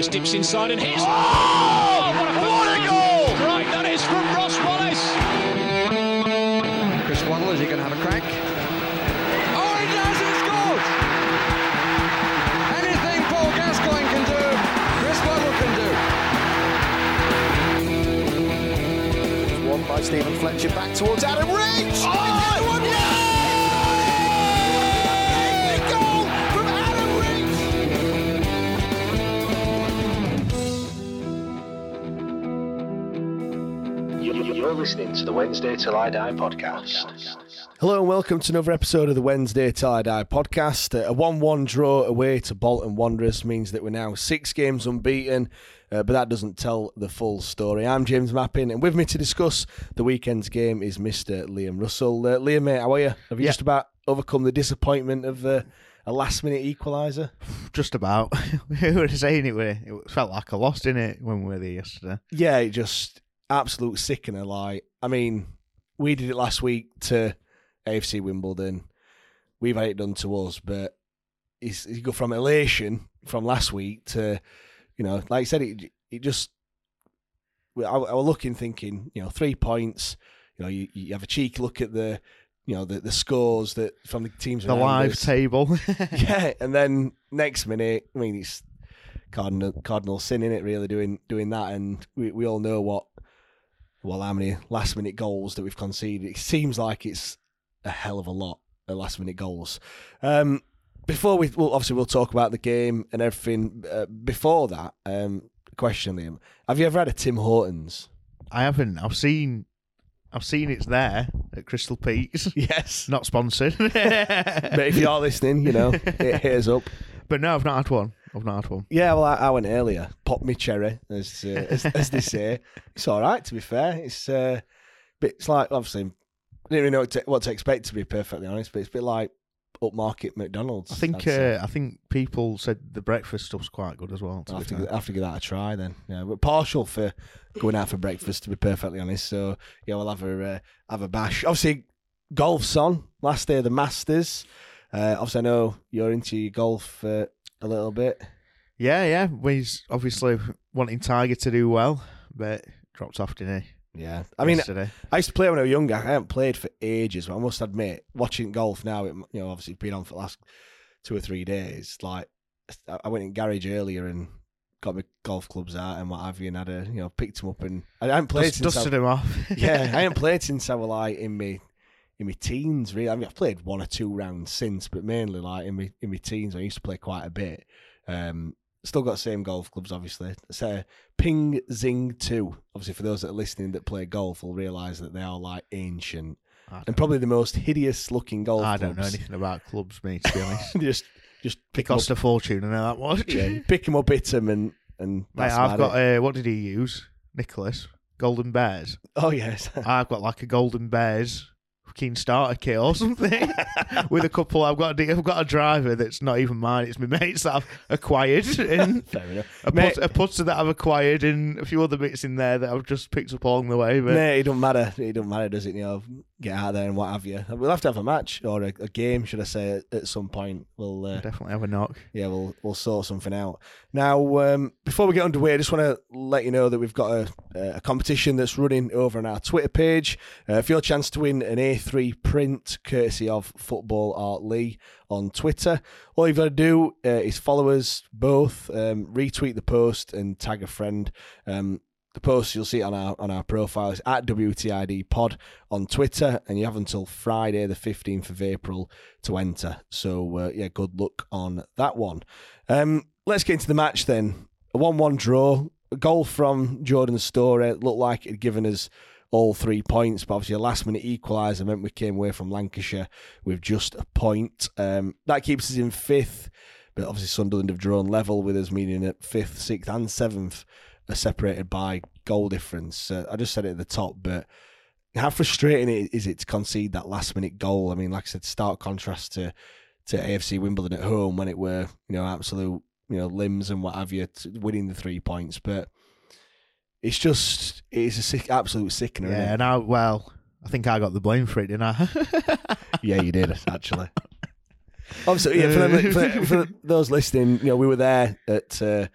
Wallace dips inside and hits. Oh, what a, what a goal! Right, that is from Ross Wallace. Chris Waddle, is he going to have a crack? Oh, he does! He scores! Anything Paul Gascoigne can do, Chris Waddle can do. One by Steven Fletcher back towards Adam Reach. Oh, You're listening to the Wednesday Till I Die podcast. Hello and welcome to another episode of the Wednesday Till I Die podcast. Uh, A 1 1 draw away to Bolton Wanderers means that we're now six games unbeaten, uh, but that doesn't tell the full story. I'm James Mappin, and with me to discuss the weekend's game is Mr. Liam Russell. Uh, Liam, mate, how are you? Have you Yeah. just about overcome the disappointment of uh, a last minute equaliser? Just about. we were saying it, were- it felt like a loss, didn't it, when we were there yesterday? Yeah, it just absolute sickener. Like, I mean, we did it last week to AFC Wimbledon. We've had it done to us, but it's, you go from elation from last week to, you know, like I said, it it just. I, I was looking, thinking, you know, three points. You know, you, you have a cheeky look at the, you know, the the scores that from the teams. The live us. table. yeah, and then next minute, I mean, it's cardinal cardinal sin in it, really doing doing that, and we we all know what, well, how many last minute goals that we've conceded. It seems like it's a hell of a lot of last minute goals. Um, before we, well, obviously, we'll talk about the game and everything. Uh, before that, um, question, Liam, have you ever had a Tim Hortons? I haven't. I've seen. I've seen it's there at Crystal Peaks. Yes, Not sponsored. but if you are listening, you know, it hit us up. But no, I've not had one. I've not had one. Yeah, well, I, I went earlier. Pop me cherry, as, uh, as as they say. It's all right, to be fair. It's uh, but it's like obviously, I didn't really know what to, what to expect, to be perfectly honest. But it's a bit like upmarket McDonald's. I think. Uh, I think people said the breakfast stuff's quite good as well. to I'll have to, fair. have to give that a try then. Yeah, we're partial for going out for breakfast, to be perfectly honest. So yeah, we'll have a uh, have a bash. Obviously, golf's on. Last day of the Masters. Uh, obviously, I know you're into your golf uh, a little bit. Yeah, yeah. He's obviously wanting Tiger to do well, but dropped off, didn't he? Yeah, I mean, yesterday. I used to play when I was younger. I haven't played for ages, but I must admit, watching golf now, it, you know, obviously been on for the last two or three days. Like, I went in garage earlier and got my golf clubs out and what have you, and had a you know picked them up and I haven't played Dust, since. dusted I, him off. yeah, I haven't played since I was like in my in my teens. Really, I mean, I've played one or two rounds since, but mainly like in my in my teens. I used to play quite a bit. Um, still got the same golf clubs, obviously. A Ping Zing Two. Obviously, for those that are listening that play golf, will realise that they are like ancient and probably the most hideous looking golf. I don't know anything about clubs, mate. To be honest, just just it pick cost up. a fortune. I know that much. Yeah, pick them up, hit them, and and Mate, I've got it. uh, what did he use? Nicklaus Golden Bears. oh yes, I've got like a Golden Bears fucking starter kit or something with a couple. I've got a, I've got a driver that's not even mine. It's my mates that I've acquired and fair enough. a, Mate- put, a putter that I've acquired and a few other bits in there that I've just picked up along the way. But Mate, it don't matter. It don't matter, does it? You know, get out there and what have you. We'll have to have a match or a, a game, should I say, at, at some point. We'll uh, definitely have a knock. Yeah, we'll we'll sort something out. Now, um, before we get underway, I just want to let you know that we've got a, a competition that's running over on our Twitter page. Uh, for your chance to win an A3 print, courtesy of Football Art Lee on Twitter, all you've got to do uh, is follow us both, um, retweet the post, and tag a friend. Um, the post you'll see on our on our profile is at WTID Pod on Twitter, and you have until Friday the fifteenth of April to enter. So uh, yeah, good luck on that one. Um, let's get into the match then. A one-one draw. A goal from Jordan Storey looked like it had given us all three points, but obviously a last-minute equaliser meant we came away from Lancashire with just a point. Um, that keeps us in fifth, but obviously Sunderland have drawn level with us, meaning at fifth, sixth, and seventh are separated by goal difference. Uh, I just said it at the top, but how frustrating is it to concede that last minute goal? I mean, like I said, stark contrast to to AFC Wimbledon at home when it were you know absolute you know limbs and what have you winning the three points, but it's just it's a sick, absolute sickener. Yeah, and I well, I think I got the blame for it, didn't I? yeah, you did actually. Obviously, yeah. For, them, for, for, those listening, you know, we were there at. Uh,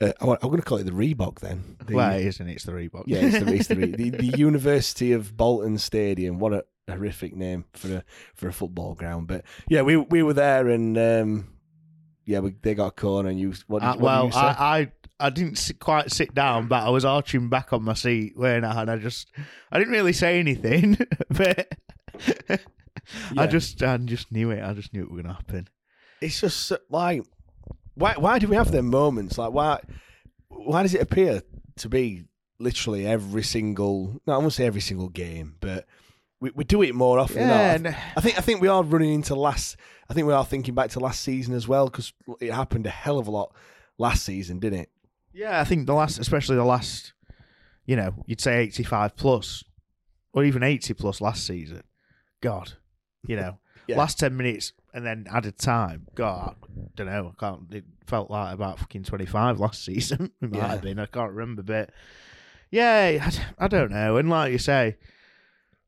uh, I'm going to call it the Reebok then. The, well, it isn't. It's the Reebok. Yeah, it's the, it's the, the, the University of Bolton Stadium. What a horrific name for a for a football ground. But yeah, we we were there and um, yeah, we, they got a corner and you. What, did, uh, what well, you? I, I I didn't sit, quite sit down, but I was arching back on my seat, wearing I? And I just I didn't really say anything, but yeah. I just I just knew it. I just knew it was going to happen. It's just like why why do we have them moments? Like why why does it appear to be literally every single no, I won't say every single game, but we, we do it more often yeah, not. I think I think we are running into last I think we are thinking back to last season as well because it happened a hell of a lot last season, didn't it? Yeah, I think the last especially the last you know, you'd say eighty five plus or even eighty plus last season. God. You know. yeah. Last ten minutes and then added time. God, I don't know. I can't. It felt like about fucking twenty five last season. it might yeah. have been. I can't remember, but yeah, I, I don't know. And like you say,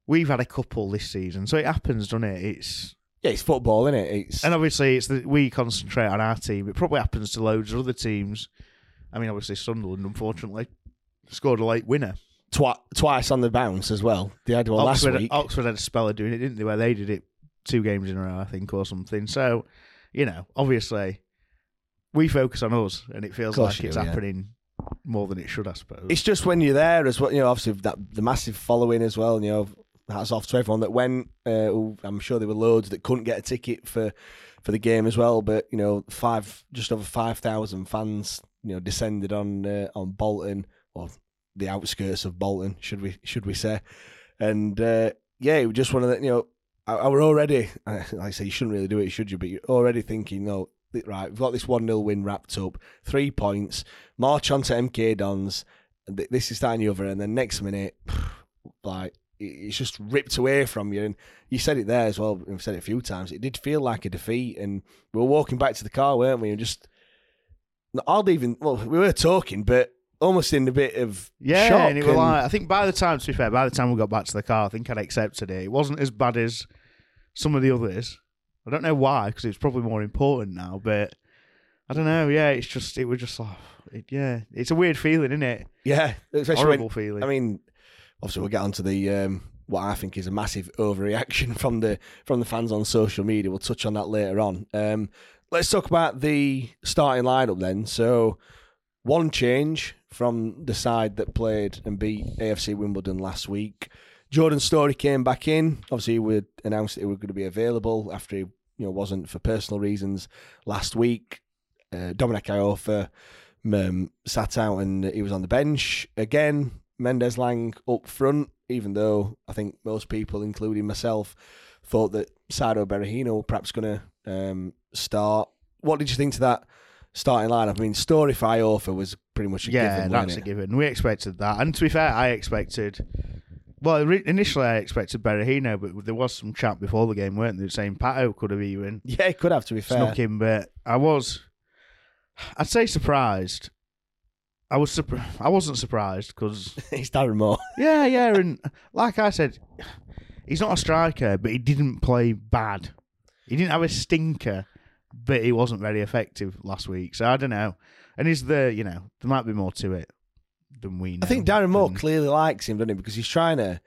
we've had a couple this season, so it happens, doesn't it? It's yeah, it's football, isn't it? It's and obviously it's that we concentrate on our team. It probably happens to loads of other teams. I mean, obviously Sunderland, unfortunately, scored a late winner. Twi- twice on the bounce as well. They had one Oxford, last week. Oxford had a spell of doing it, didn't they? Where they did it two games in a row, I think, or something. So, you know, obviously, we focus on us, and it feels like it's do, happening yeah. more than it should, I suppose. It's just when you're there as well. You know, obviously that the massive following as well. You know, hats off to everyone that went. Uh, I'm sure there were loads that couldn't get a ticket for for the game as well. But you know, five just over five thousand fans, you know, descended on uh, on Bolton or the outskirts of Bolton, should we should we say? And uh, yeah, it was just one of the you know I, I were already, like I say, you shouldn't really do it, should you? But you're already thinking, oh, no, right, we've got this 1 0 win wrapped up, three points, march on to MK Dons. This is starting over, and then next minute, like, it's just ripped away from you. And you said it there as well, we've said it a few times. It did feel like a defeat, and we were walking back to the car, weren't we? And just, I'd even, well, we were talking, but almost in a bit of yeah, shock. And it was like, I think by the time, to be fair, by the time we got back to the car, I think I'd accepted it. It wasn't as bad as some of the others. I don't know why, because it's probably more important now. But I don't know. Yeah, it's just it was just like, it, yeah, it's a weird feeling, isn't it? Yeah, especially horrible when, feeling. I mean, obviously we'll get onto the um, what I think is a massive overreaction from the from the fans on social media. We'll touch on that later on. Um, let's talk about the starting lineup then. So one change from the side that played and beat AFC Wimbledon last week. Jordan Storey came back in. Obviously, we announced that he was going to be available after he you know wasn't for personal reasons last week. Uh, Dominic Iorfa um, sat out and he was on the bench again. Mendez-Laing up front, even though I think most people, including myself, thought that Saido Berahino perhaps going to um, start. What did you think to that starting lineup. I mean, Storey for Iorfa was pretty much a yeah, given. that's a given. We expected that, and to be fair, I expected. Well, initially I expected Berahino, but there was some chat before the game, weren't there? Saying Pato could have even yeah, it could have to be fair snuck in, but I was, I'd say surprised. I was surprised. I wasn't surprised because it's Darren Moore. yeah, yeah, and like I said, he's not a striker, but he didn't play bad. He didn't have a stinker, but he wasn't very effective last week. So I don't know. And is there, you know, there might be more to it than we know. I think Darren Moore than- clearly likes him, doesn't he? Because he's trying to.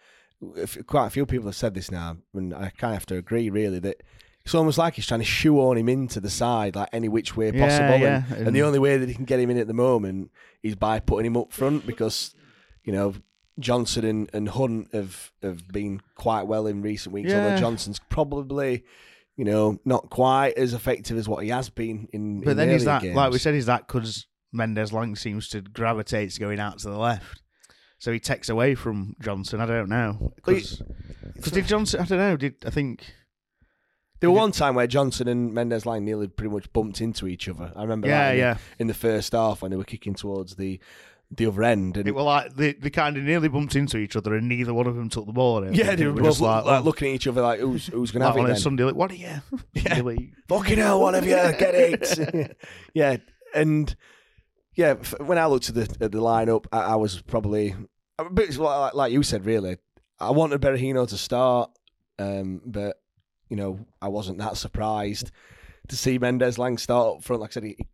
Quite a few people have said this now, and I kind of have to agree, really, that it's almost like he's trying to shoehorn him into the side, like any which way possible. yeah, And, and and- the only way that he can get him in at the moment is by putting him up front because, you know, Johnson and, and Hunt have, have been quite well in recent weeks, although Johnson's probably, you know, not quite as effective as what he has been in. But in then earlier is that, games. like we said, is that because Mendez-Laing seems to gravitate to going out to the left? So he takes away from Johnson. I don't know. Because did Johnson, I don't know, did I think. There was one time where Johnson and Mendez-Laing nearly pretty much bumped into each other. I remember Yeah, that in, yeah. In the first half when they were kicking towards the the other end. And It were like they, they kind of nearly bumped into each other, and neither one of them took the ball. Yeah, they were was both like, like, looking at each other like, who's who's going to like have on it a then? Sunday. Like, what are you? Yeah. Fucking hell, one of you, get it. yeah, and yeah, when I looked at the at the lineup, I, I was probably a bit like, like you said. Really, I wanted Berahino to start, um, but you know, I wasn't that surprised to see Mendez-Laing start up front. Like I said, he, he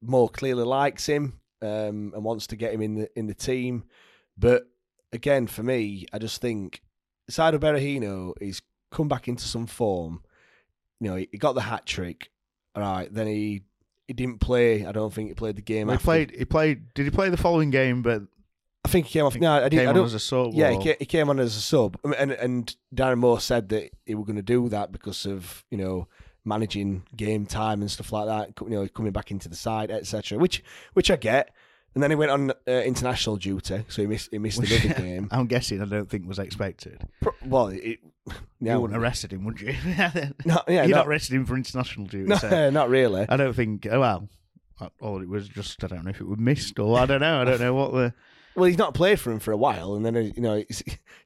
more clearly likes him um, and wants to get him in the in the team. But again, for me, I just think Saido Berahino is come back into some form. You know, he, he got the hat trick. All right, then he he didn't play. I don't think he played the game. Well, he played. He played. Did he play the following game? But I think he came off. No, I, didn't, came I don't. as a sub. yeah, or- he came, he came on as a sub, and and Darren Moore said that he were going to do that because of you know managing game time and stuff like that. You know, coming back into the side, etc. Which which I get. And then he went on uh, international duty, so he missed he missed another game. I'm guessing. I don't think was expected. Pro- Well, it, You wouldn't have arrested him, would you? No, yeah, You'd not- arrested him for international duty. no, so not really. I don't think. oh, Well, or it was just. I don't know if it was missed or I don't know. I don't know what the. Well, he's not played for him for a while, and then you know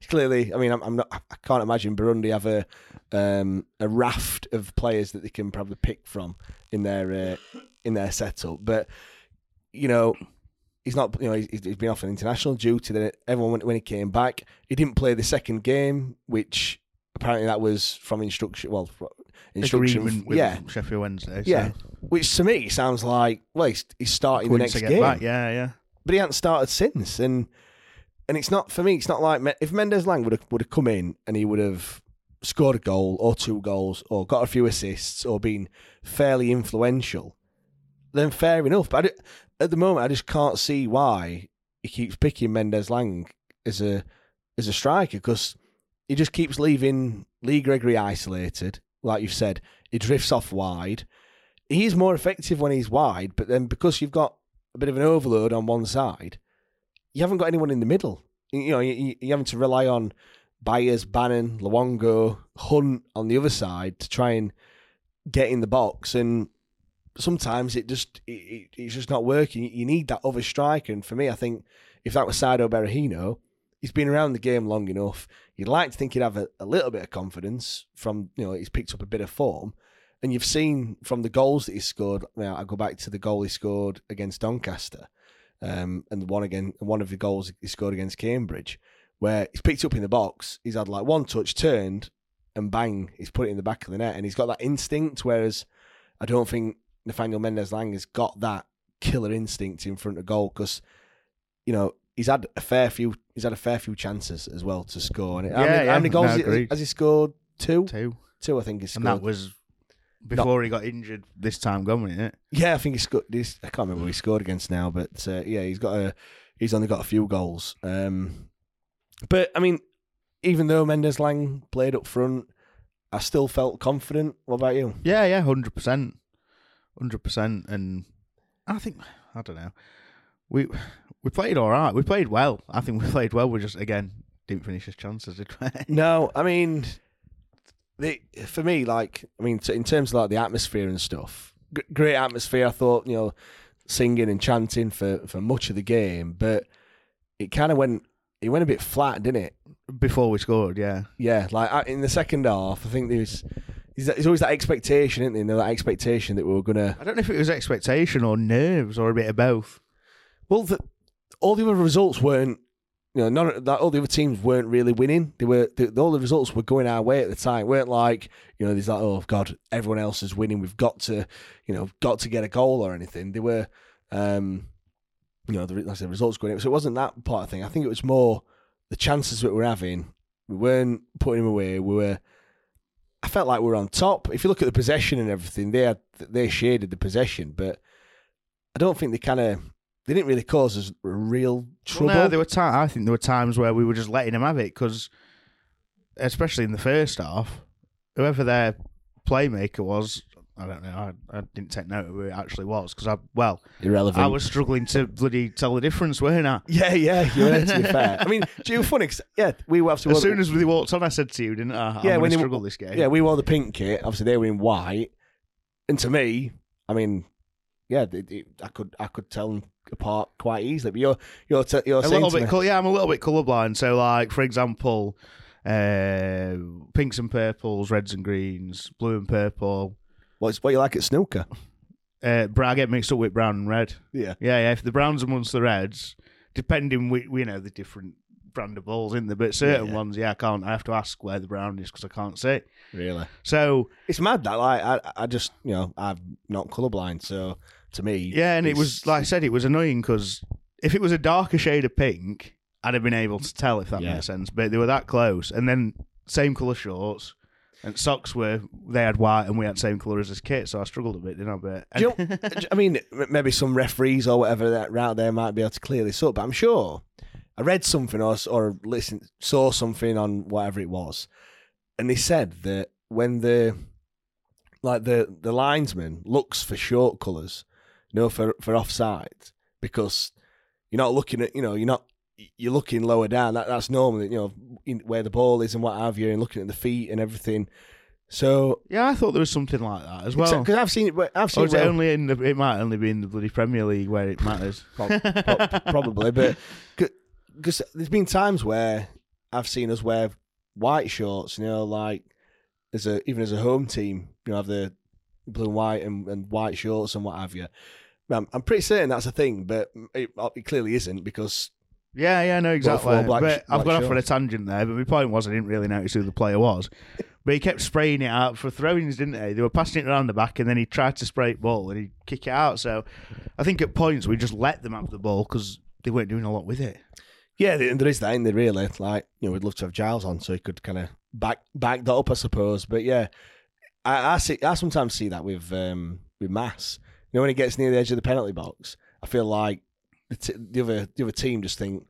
clearly. I mean, I'm, I'm not. I can't imagine Burundi have a um, a raft of players that they can probably pick from in their uh, in their setup. But you know, he's not. You know, he's, he's been off on international duty. Then everyone when, when he came back, he didn't play the second game, which apparently that was from instruction. Well, instruction. agreement with yeah, Sheffield Wednesday. so yeah. Which to me sounds like well, he's, he's starting the next to get game back. Yeah, yeah. but he hasn't started since. And and it's not for me. It's not like if Mendez-Laing would have would have come in and he would have scored a goal or two goals or got a few assists or been fairly influential, then fair enough. But I at the moment, I just can't see why he keeps picking Mendez-Laing as a as a striker because he just keeps leaving Lee Gregory isolated. Like you've said, he drifts off wide. He's more effective when he's wide, but then because you've got a bit of an overload on one side, you haven't got anyone in the middle. You know, you, you're having to rely on Byers, Bannon, Luongo, Hunt on the other side to try and get in the box. And sometimes it just it, it- it's just not working. You need that other striker. And for me, I think if that was Saido Berahino, he's been around the game long enough. You'd like to think he'd have a, a little bit of confidence from you know he's picked up a bit of form. And you've seen from the goals that he scored. Now I go back to the goal he scored against Doncaster, um, and the one again, one of the goals he scored against Cambridge, where he's picked up in the box. He's had like one touch, turned, and bang, he's put it in the back of the net, and he's got that instinct. Whereas I don't think Nathaniel Mendez-Laing has got that killer instinct in front of goal because you know he's had a fair few. He's had a fair few chances as well to score. And how, Yeah, many, yeah, how many goals no, has, he, has he scored? Two, Two. two. I think he's And that was before he got injured this time going, wasn't it? Yeah, I think he scored. This, I can't remember who he scored against now, but uh, yeah, he's got a. He's only got a few goals. Um, but I mean, even though Mendez-Laing played up front, I still felt confident. What about you? Yeah, yeah, hundred percent, hundred percent. And I think I don't know. We we played all right. We played well. I think we played well. We just again didn't finish his chances, did we? No, I mean, the, for me, like, I mean, t- in terms of like the atmosphere and stuff, g- great atmosphere. I thought, you know, singing and chanting for for much of the game, but it kind of went. It went a bit flat, didn't it? Before we scored, yeah. Yeah, like in the second half, I think there's there's always that expectation, isn't there? You know, that expectation that we were gonna. I don't know if it was expectation or nerves or a bit of both. Well, the, all the other results weren't you know, none of, that all the other teams weren't really winning. They were the, all the results were going our way at the time. It weren't like you know, there's like, oh god, everyone else is winning. We've got to, you know, got to get a goal or anything. They were, um, you know, the, like I said, results going. So it wasn't that part of thing. I think it was more the chances that we're having. We weren't putting them away. We were. I felt like we were on top. If you look at the possession and everything, they had, they shaded the possession, but I don't think they kind of they didn't really cause us real trouble. Well, no, there were times. I think there were times where we were just letting them have it because, especially in the first half, whoever their playmaker was, I don't know. I, I didn't take note of who it actually was because I well irrelevant. I was struggling to bloody tell the difference, weren't I? Yeah, yeah, you were. To be fair, I mean, was funny. Yeah, we were as soon as we walked on, I said to you, didn't I? Yeah, when they struggle this game. Yeah, we wore the pink kit. Obviously, they were in white, and to me, I mean, yeah, it, it, I could I could tell them apart quite easily. But you're you're t- you're a little bit, yeah, I'm a little bit colourblind. So, like for example, uh, pinks and purples, reds and greens, blue and purple. What's what you like at snooker? Uh, I get mixed up with brown and red. Yeah, yeah, yeah. If the browns amongst the reds, depending, we you know the different brand of balls in there, but certain yeah, yeah. ones, yeah, I can't. I have to ask where the brown is because I can't see. Really? So it's mad that like I, I just you know I'm not colorblind, so to me, yeah, and it was like I said, it was annoying because if it was a darker shade of pink, I'd have been able to tell if that yeah. makes sense. But they were that close, and then same colour shorts. And socks were they had white and we had same colour as his kit, so I struggled a bit, didn't I? But you know, uh, I mean, maybe some referees or whatever that out there might be able to clear this up. But I'm sure I read something or or listened, saw something on whatever it was, and they said that when the like the the linesman looks for short colours, you know, for for offside because you're not looking at you know you're not you're looking lower down. That that's normal, you know, in, where the ball is and what have you, and looking at the feet and everything. So yeah, I thought there was something like that as well. Because I've seen it. I've seen it, well, only in the. It might only be in the bloody Premier League where it matters. probably, but because there's been times where I've seen us wear white shorts. You know, like as a even as a home team, you know, have the blue and white and, and white shorts and what have you. I'm, I'm pretty certain that's a thing, but it, it clearly isn't because yeah, yeah, no, exactly. Black, but I've gone off on a tangent there. But my point was, I didn't really notice who the player was. But he kept spraying it out for throw-ins, didn't he? They were passing it around the back, and then he tried to spray it ball and he'd kick it out. So I think at points we just let them have the ball because they weren't doing a lot with it. Yeah, there is that in there, really. Like, you know, we'd love to have Giles on so he could kind of back back that up, I suppose. But yeah, I, I see. I sometimes see that with um, with Mass. Know, when he gets near the edge of the penalty box, I feel like the, t- the other the other team just think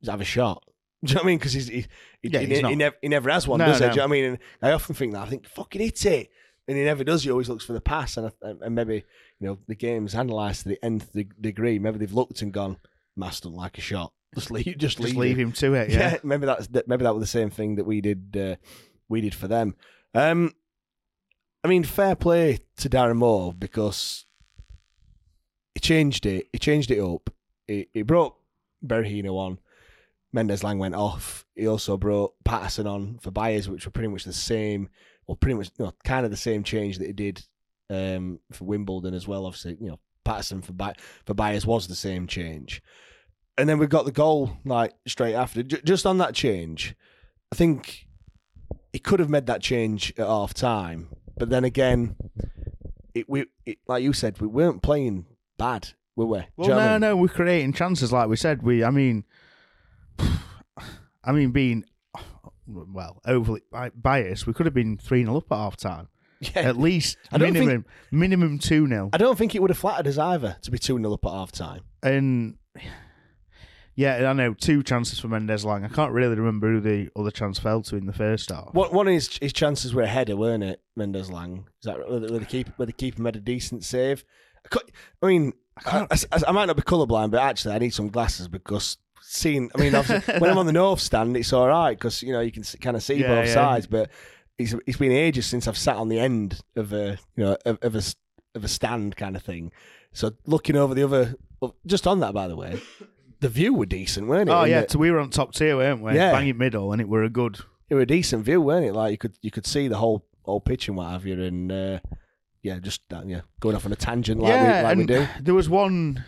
just have a shot. Do you know what I mean? Because he, he, yeah, he, he, never, he never has one, no, does no. he? Do you know what I mean? And I often think that. I think, fucking hit it. And he never does. He always looks for the pass. And, and maybe, you know, the game's analysed to the nth degree. Maybe they've looked and gone, Mass doesn't like a shot. Just leave, just, just leave, leave him. to it. Yeah. yeah. maybe that's maybe that was the same thing that we did. Uh, we did for them. Um, I mean, fair play to Darren Moore because changed it. He changed it up. He, he brought Berahino on. Mendez-Laing went off. He also brought Paterson on for Byers, which were pretty much the same, or pretty much you know, kind of the same change that he did um, for Wimbledon as well. Obviously, you know, Paterson for By- for was the same change. And then we got the goal like straight after. J- just on that change, I think he could have made that change at half time. But then again, it, we it, like you said, we weren't playing bad, were we? Well, no, I mean? no, we're creating chances, like we said. We, I mean, I mean, being well overly biased, we could have been three 0 up at half time. Yeah. At least minimum think, minimum two 0 I don't think it would have flattered us either to be two 0 up at half time. And yeah, I know two chances for Mendez-Laing. I can't really remember who the other chance fell to in the first half. One, one of his, his chances were a header, weren't it, Mendez-Laing? Is that where the keeper where the keeper made a decent save? I mean, I, I, I, might not be colorblind, but actually, I need some glasses because seeing. I mean, when I'm on the north stand, it's all right because you know you can kind of see yeah, both yeah. sides. But it's it's been ages since I've sat on the end of a you know of, of a of a stand kind of thing. So looking over the other, just on that by the way, the view were decent, weren't it? Oh yeah, so we were on top tier, weren't we? Yeah, bang middle, and it were a good. It were a decent view, weren't it? Like you could you could see the whole whole pitch and what have you, and uh, yeah, just uh, yeah, going off on a tangent like, yeah, we, like we do. There was one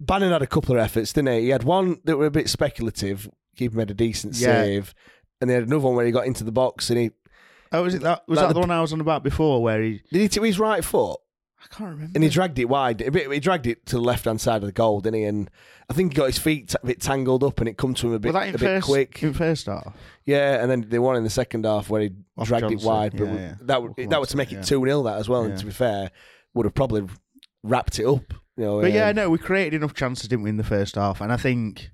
Bannon had a couple of efforts, didn't he? He had one that were a bit speculative. Keeper made a decent Yeah. save, and then had another one where he got into the box and he Oh, was it that? Was Like that the- the one I was on about before, where he? did he to his right foot I can't remember. and he dragged it wide. He dragged it to the left hand side of the goal, didn't he? And I think he got his feet a bit tangled up and it come to him a bit was that in a bit quick. In first half. Yeah, and then they won in the second half where he Off dragged Johnson. it wide. But Yeah, yeah. that would We'll that would to make it yeah. two 0 that as well. And to be fair, would have probably wrapped it up. You know, But yeah, um, no, we created enough chances, didn't we, in the first half? And I think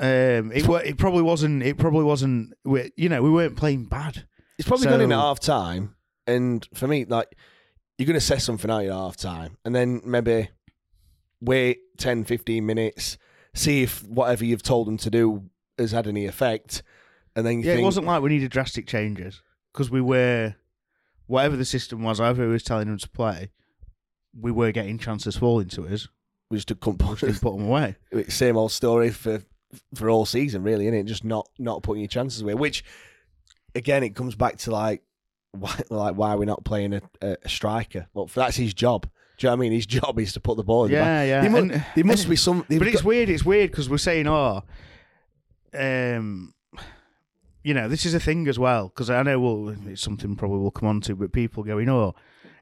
um, it it probably wasn't. It probably wasn't. We, you know, we weren't playing bad. It's probably gone in at half time, and for me, like you're going to say something out at half time, and then maybe wait 10, 15 minutes, see if whatever you've told them to do has had any effect, and then you Yeah, think, it wasn't like we needed drastic changes because we were, whatever the system was, however it was telling them to play, we were getting chances falling to us. we just couldn't We just put put them away. same old story for for all season, really, isn't it? Just not not putting your chances away. Which again, it comes back to like why like why are we're not playing a, a, striker. Well, that's his job. Do you know what I mean? His job is to put the ball in the Yeah, back. yeah. There, mu- And- there must be some. But it's got- weird. It's weird because we're saying, oh, um, you know, this is a thing as well. Because I know well, it's something probably we'll come on to, but people going, oh,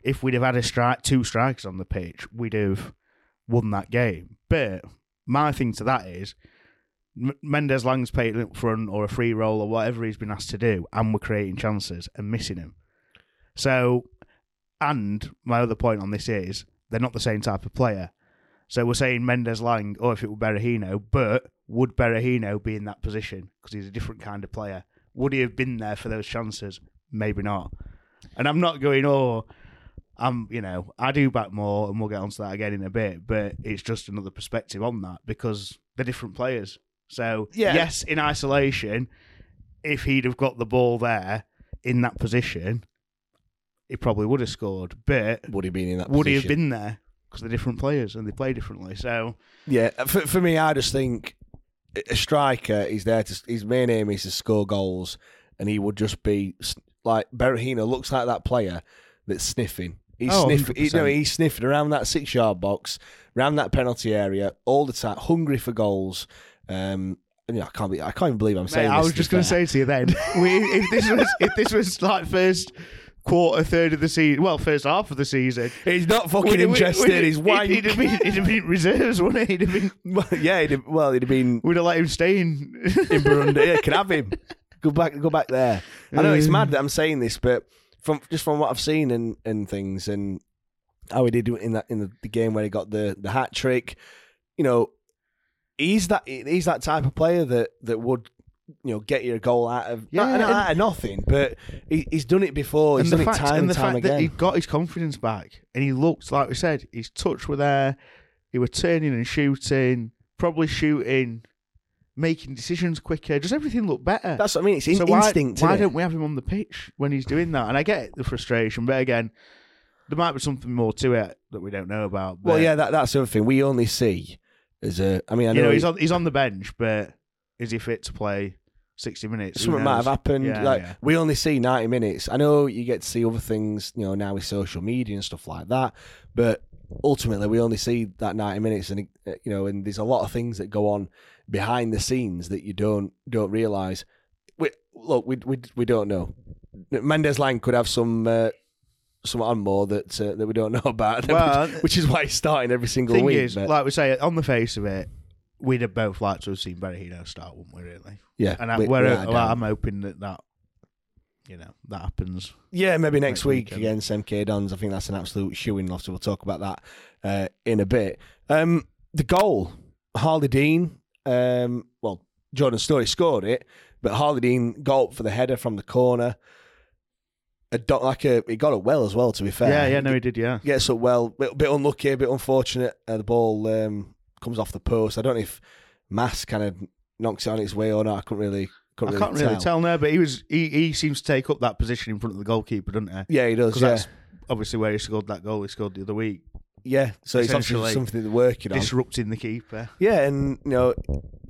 if we'd have had a strike, two strikers on the pitch, we'd have won that game. But my thing to that is. M- Mendez-Laing's playing up front or a free roll or whatever he's been asked to do, and we're creating chances and missing him. So, and my other point on this is they're not the same type of player. So we're saying Mendez-Laing, or oh, if it were Berahino, but would Berahino be in that position? Because he's a different kind of player. Would he have been there for those chances? Maybe not. And I'm not going, oh, I'm, you know, I do back more, and we'll get onto that again in a bit, but it's just another perspective on that because they're different players. So, Yeah. yes, in isolation, if he'd have got the ball there in that position, he probably would have scored. But would he been in that? would he have been there? Because they're different players and they play differently. So, Yeah, for, for me, I just think a striker is there to. His main aim is to score goals, and he would just be like Berahino looks like that player that's sniffing. He's Oh, sniffing. You know, he's sniffing around that six-yard box, around that penalty area all the time, hungry for goals. Um, and, you know, I can't. Be, I can't even believe I'm mate, saying. I was just going to say to you then, we, if this was if this was like first quarter, third of the season, well, first half of the season, he's not fucking we'd interested. we'd- he's he'd- He'd have been, he'd have been reserves, wouldn't he? He'd have been, Well, yeah, he'd have, well, he'd have been we'd have let him stay in. in Burundi. Yeah, can have him. Go back, go back there. I know it's mad that I'm saying this, but from just from what I've seen and, and things, and how he did in that in the, the game where he got the, the hat trick, you know, he's that he's that type of player that that would you know get your goal out of Yeah, not, out of nothing, but he, he's done it before. He's done the it fact, time and the time fact that he got his confidence back and he looked like we said, his touch were there. He were turning and shooting, probably shooting, making decisions quicker. Just everything looked better. That's what I mean. It's in, so why, instinct. Why don't we have him on the pitch when he's doing that? And I get the frustration, but again, there might be something more to it that we don't know about. Well, yeah, that, that's the other thing. We only see as a. I mean, I you know, he- he's on he's on the bench, but is he fit to play sixty minutes? Who something might have happened. Yeah, like yeah. we only see ninety minutes. I know you get to see other things, you know, now with social media and stuff like that. But ultimately, we only see that ninety minutes, and uh, you know, and there's a lot of things that go on behind the scenes that you don't don't realize. We, look, we we we don't know. Mendez-Laing could have some. Uh, some on more that uh, that we don't know about, Well, which, which is why he's starting every single Thing week. is, like we say, on the face of it, we'd have both liked to have seen Berahino start, wouldn't we? Really? yeah, And I, we, we're, we I'm hoping that that, you know, that happens. Yeah, maybe next, next week weekend. against MK Dons. I think that's an absolute shoe-in. Obviously, we'll talk about that uh, in a bit. Um, the goal, Harlee Dean. Um, well, Jordan Storey scored it, but Harlee Dean got up for the header from the corner. A dot like a, he got it well as well. To be fair, Yeah, yeah, no, he did, yeah. gets up well. Bit, bit unlucky, a bit unfortunate. Uh, the ball um, comes off the post. I don't know if Mass kind of knocks it on its way or not. I couldn't really. Couldn't I can't really tell. no, but he was he, he seems to take up that position in front of the goalkeeper, doesn't he? Yeah, he does. Yeah, that's obviously where he scored that goal he scored the other week, yeah. So it's obviously something they're working on. disrupting the keeper. Yeah, and you know,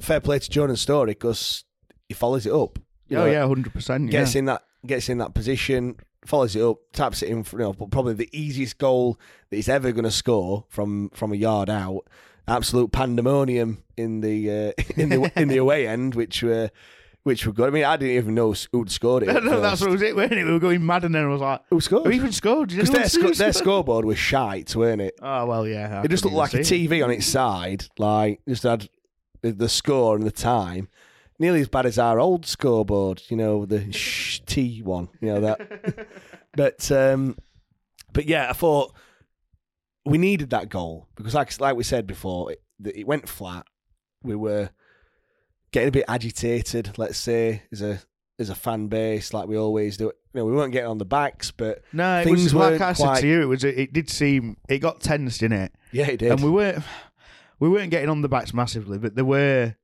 fair play to Jordan Storey because he follows it up. You oh know, yeah, hundred percent. Yeah. gets in that gets in that position, follows it up, taps it in you know, probably the easiest goal that he's ever going to score from from a yard out. Absolute pandemonium in the uh, in the in the away end, which were which were good. I mean, I didn't even know who'd scored it. no, that's what was it, weren't it? We were going mad, and then I was like, Who scored? Who even scored? Because their, their scoreboard was shite, weren't it? Oh well, yeah. I It just looked like a see it. TV on its side, like just had the, the score and the time. Nearly as bad as our old scoreboard, you know, the sh- T one, you know that. but um, but yeah, I thought we needed that goal because, like like we said before, it, it went flat. We were getting a bit agitated, let's say, as a as a fan base, like we always do. You know, we weren't getting on the backs, but No, it things was like I said quite- to you. It was. It did seem. It got tense, didn't it? Yeah, it did. And we weren't. We weren't getting on the backs massively, but there were.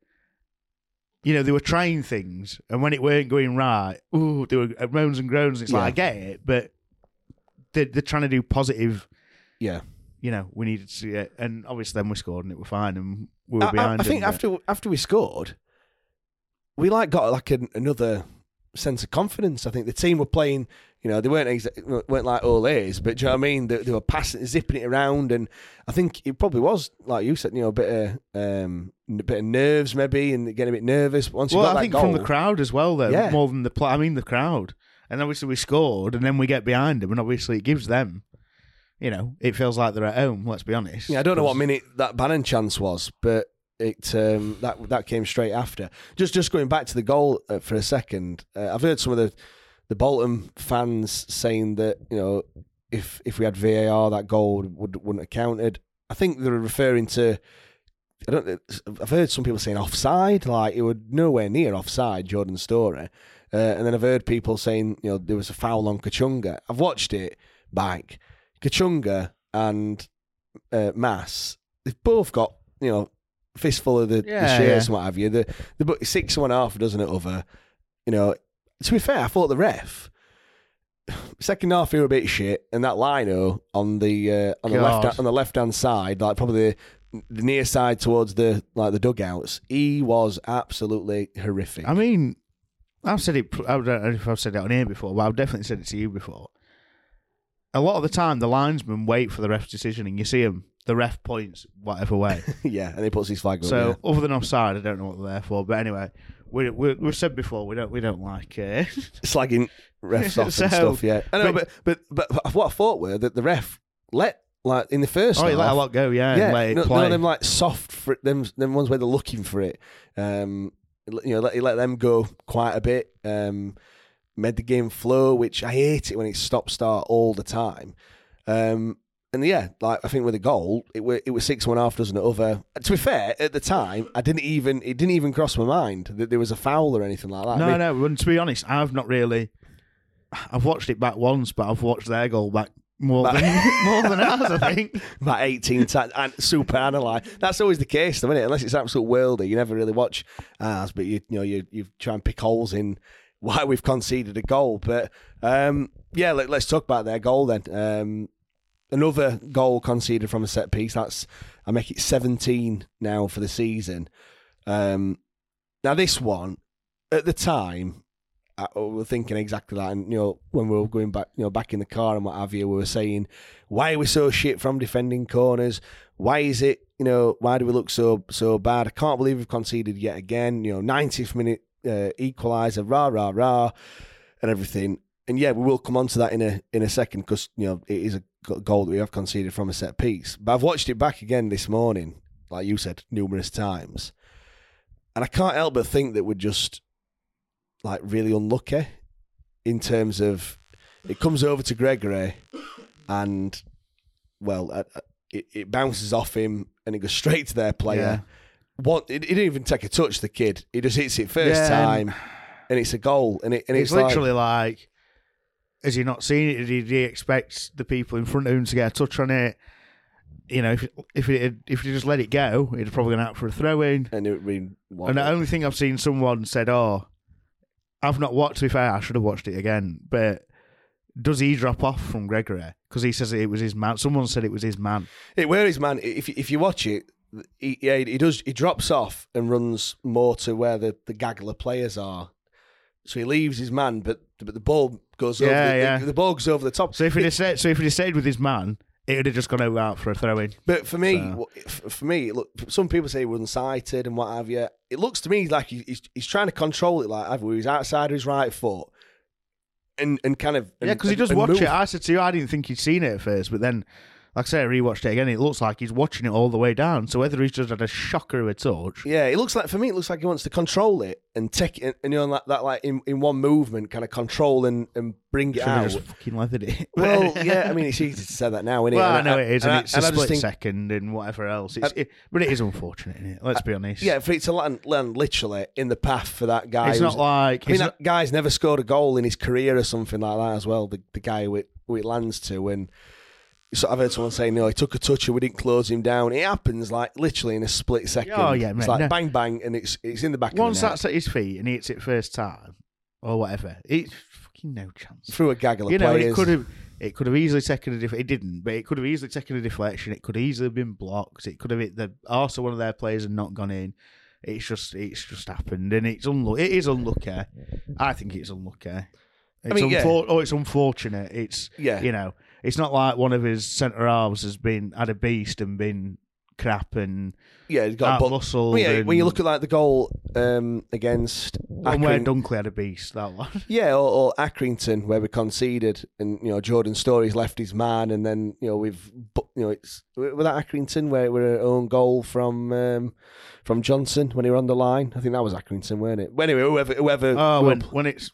You know, they were trying things, and when it weren't going right, ooh, there were moans and groans. It's Yeah. like I get it, but they're, they're trying to do positive. yeah. You know, we needed to see it, and obviously then we scored and it was fine, and we were I- I, behind. I think them, but- after after we scored, we like got like an, another sense of confidence. I think the team were playing. You know, they weren't exa- weren't like Ole's, but do you know what I mean? They, they were passing, zipping it around, and I think it probably was like you said. You know, a bit of um, a bit of nerves maybe, and getting a bit nervous once well, you got I think goal. from the crowd as well, though, Yeah. more than the play. I mean, the crowd, and obviously we scored, and then we get behind them, and obviously it gives them, you know, it feels like they're at home. Let's be honest. Yeah, I don't know what minute that Bannon chance was, but it um, that that came straight after. Just just going back to the goal uh, for a second, uh, I've heard some of the the Bolton fans saying that you know if if we had VAR, that goal would wouldn't have counted. I think they were referring to. I don't. I've heard some people saying offside, like it was nowhere near offside. Jordan Storey, uh, and then I've heard people saying you know there was a foul on Kachunga. I've watched it back. Kachunga and uh, Mass, they've both got you know fistful of the, the Yeah, shirts yeah. and what have you. The the six and one half doesn't it? Over, you know. To be fair, I thought the ref second half he were a bit shit, and that lino on the uh, on the left on the left hand side, like probably the, the near side towards the like the dugouts, he was absolutely horrific. I mean, I've said it. I don't know if I've said it on here before, but I've definitely said it to you before. A lot of the time, the linesmen wait for the ref's decision, and you see him. The ref points whatever way. yeah, and he puts his flag up. so, yeah. other than offside, I don't know what they're there for. But anyway, we we we've said before we don't we don't like. Uh, slagging refs off So- and stuff. Yeah, I know, but- but, but but what I thought were that the ref let like in the first. oh, he let a lot go, yeah, yeah, let no, play. of them like soft for them. Them ones where they're looking for it. Um, you know, let he let them go quite a bit. Um, made the game flow, which I hate it when it's stop start all the time. Um, and yeah, like I think with the goal, it was it was six one half dozen over. To be fair, at the time, I didn't even it didn't even cross my mind that there was a foul or anything like that. I no, mean, no. And to be honest, I've not really. I've watched it back once, but I've watched their goal back more than more than ours. I think. about 18 times and super analyze. That's always the case, though, isn't it? Unless it's absolute worldy, you never really watch ours, but you you know you you try and pick holes in why we've conceded a goal. But um, yeah, let, us talk about their goal then. Um, another goal conceded from a set piece. That's I make it 17 now for the season. Um, now this one at the time. I we were thinking exactly that, and you know when we were going back, you know, back in the car and what have you, we were saying, why are we so shit from defending corners? Why is it, you know, why do we look so so bad? I can't believe we've conceded yet again. You know, 90th minute uh, equaliser, rah rah rah, and everything. And yeah, we will come on to that in a in a second because you know it is a goal that we have conceded from a set piece. But I've watched it back again this morning, like you said, numerous times, and I can't help but think that we're just like really unlucky in terms of it comes over to Gregory and well uh, uh, it, it bounces off him and it goes straight to their player. What it, it didn't even take a touch. The kid he just hits it first Yeah, time and it's a goal and it and it's, it's, like- literally like, has he not seen it? Did he expect the people in front of him to get a touch on it? You know, if if it had, if he just let it go, he'd have probably gone out for a throw in. and it really And the only thing I've seen someone said, "Oh, I've not watched. To be fair, I should have watched it again." But does he drop off from Gregory because he says it was his man? Someone said it was his man. It where is man? If if you watch it, he, yeah, he does. He drops off and runs more to where the the Gagler players are. So he leaves his man, but but the ball goes Yeah, over. The, yeah. The, the ball goes over the top. So if he'd have stayed, so if he'd have stayed with his man, it would have just gone out for a throw in. But for me, So- for me, look, some people say he was unsighted and what have you. It looks to me like he's he's trying to control it, like either he's outside his right foot, and and kind of Yeah, because he and- does watch move. it. I said to you, I didn't think he'd seen it at first, but then, like I say, I rewatched it again. It looks like he's watching it all the way down. So whether he's just had a shocker of a touch, Yeah, it looks like for me, it looks like he wants to control it and take it, and you know, like that, like in, in one movement, kind of control and, and bring it should out. just fucking leathered it. Well, yeah, I mean, it's easy to say that now, isn't it? well, I And know it is, and, I- it's and a I just split think- second and whatever else. It's, it, but it is unfortunate, isn't it? Let's be honest. Yeah, for it to land, land literally in the path for that guy. it's who's- not like I mean, it's that guy's never scored a goal in his career or something like that as well. The the guy who it, who it lands to, and so I've heard someone say, no, he took a touch and we didn't close him down. It happens like literally in a split second. Oh, yeah, it's like no. bang bang, and it's it's in the back once of the net. that's at his feet and he hits it first time or whatever, it's fucking no chance. through a gaggle of you know, players. it could have it could have easily taken a def- it didn't, but it could have easily taken a deflection. It could have easily been blocked. It could have hit the also one of their players and not gone in. It's just it's just happened, and it's unlucky. It is unlucky. I think it's unlucky. It's mean, yeah. oh, it's unfortunate. It's Yeah. you know, it's not like one of his centre halves has been had a beast and been crap and yeah, he's got out but, muscled. well, yeah, when you look at like the goal um, against and where Dunkley had a beast, that one. Yeah, or, or Accrington, where we conceded, and you know Jordan Storey's left his man, and then you know we've, you know, it's was that Accrington where it were own goal from um, from Johnson when he were on the line. I think that was Accrington, weren't it? Anyway, whoever, whoever. Oh, when when it's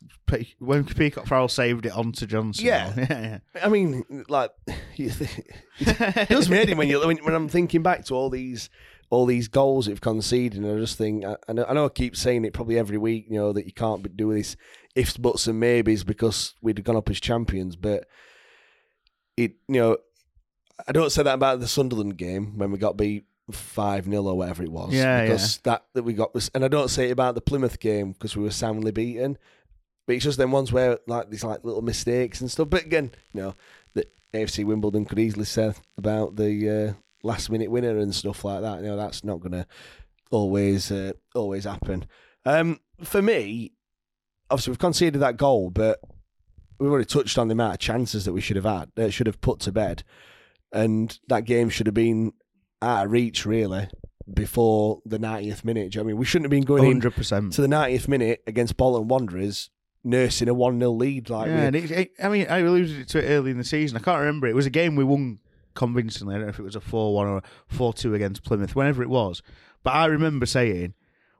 when Peacock Farrell saved it onto Johnson. Yeah. yeah, yeah. I mean, like, you think, it does me when you when, when I'm thinking back to all these all these goals we've conceded, and I just think I, I, know, I know I keep saying it probably every week, you know, that you can't do this ifs, buts, and maybes because we'd have gone up as champions, but it, you know, I don't say that about the Sunderland game when we got beat five 0 or whatever it was, Yeah, because that that we got was, and I don't say it about the Plymouth game because we were soundly beaten. But it's just them ones where like these like little mistakes and stuff. But again, you know, the AFC Wimbledon could easily say about the uh, last minute winner and stuff like that. You know, that's not gonna always uh, always happen. Um, for me, obviously we've conceded that goal, but we've already touched on the amount of chances that we should have had, uh, should have put to bed, and that game should have been out of reach really before the 90th minute. You know I mean, we shouldn't have been going hundred percent. to the 90th minute against Bolton Wanderers, nursing a 1 0 lead. Like Yeah, we- and it, it, I mean, I alluded to it early in the season. I can't remember. It was a game we won convincingly. I don't know if it was a four-one or a four-two against Plymouth, whenever it was. But I remember saying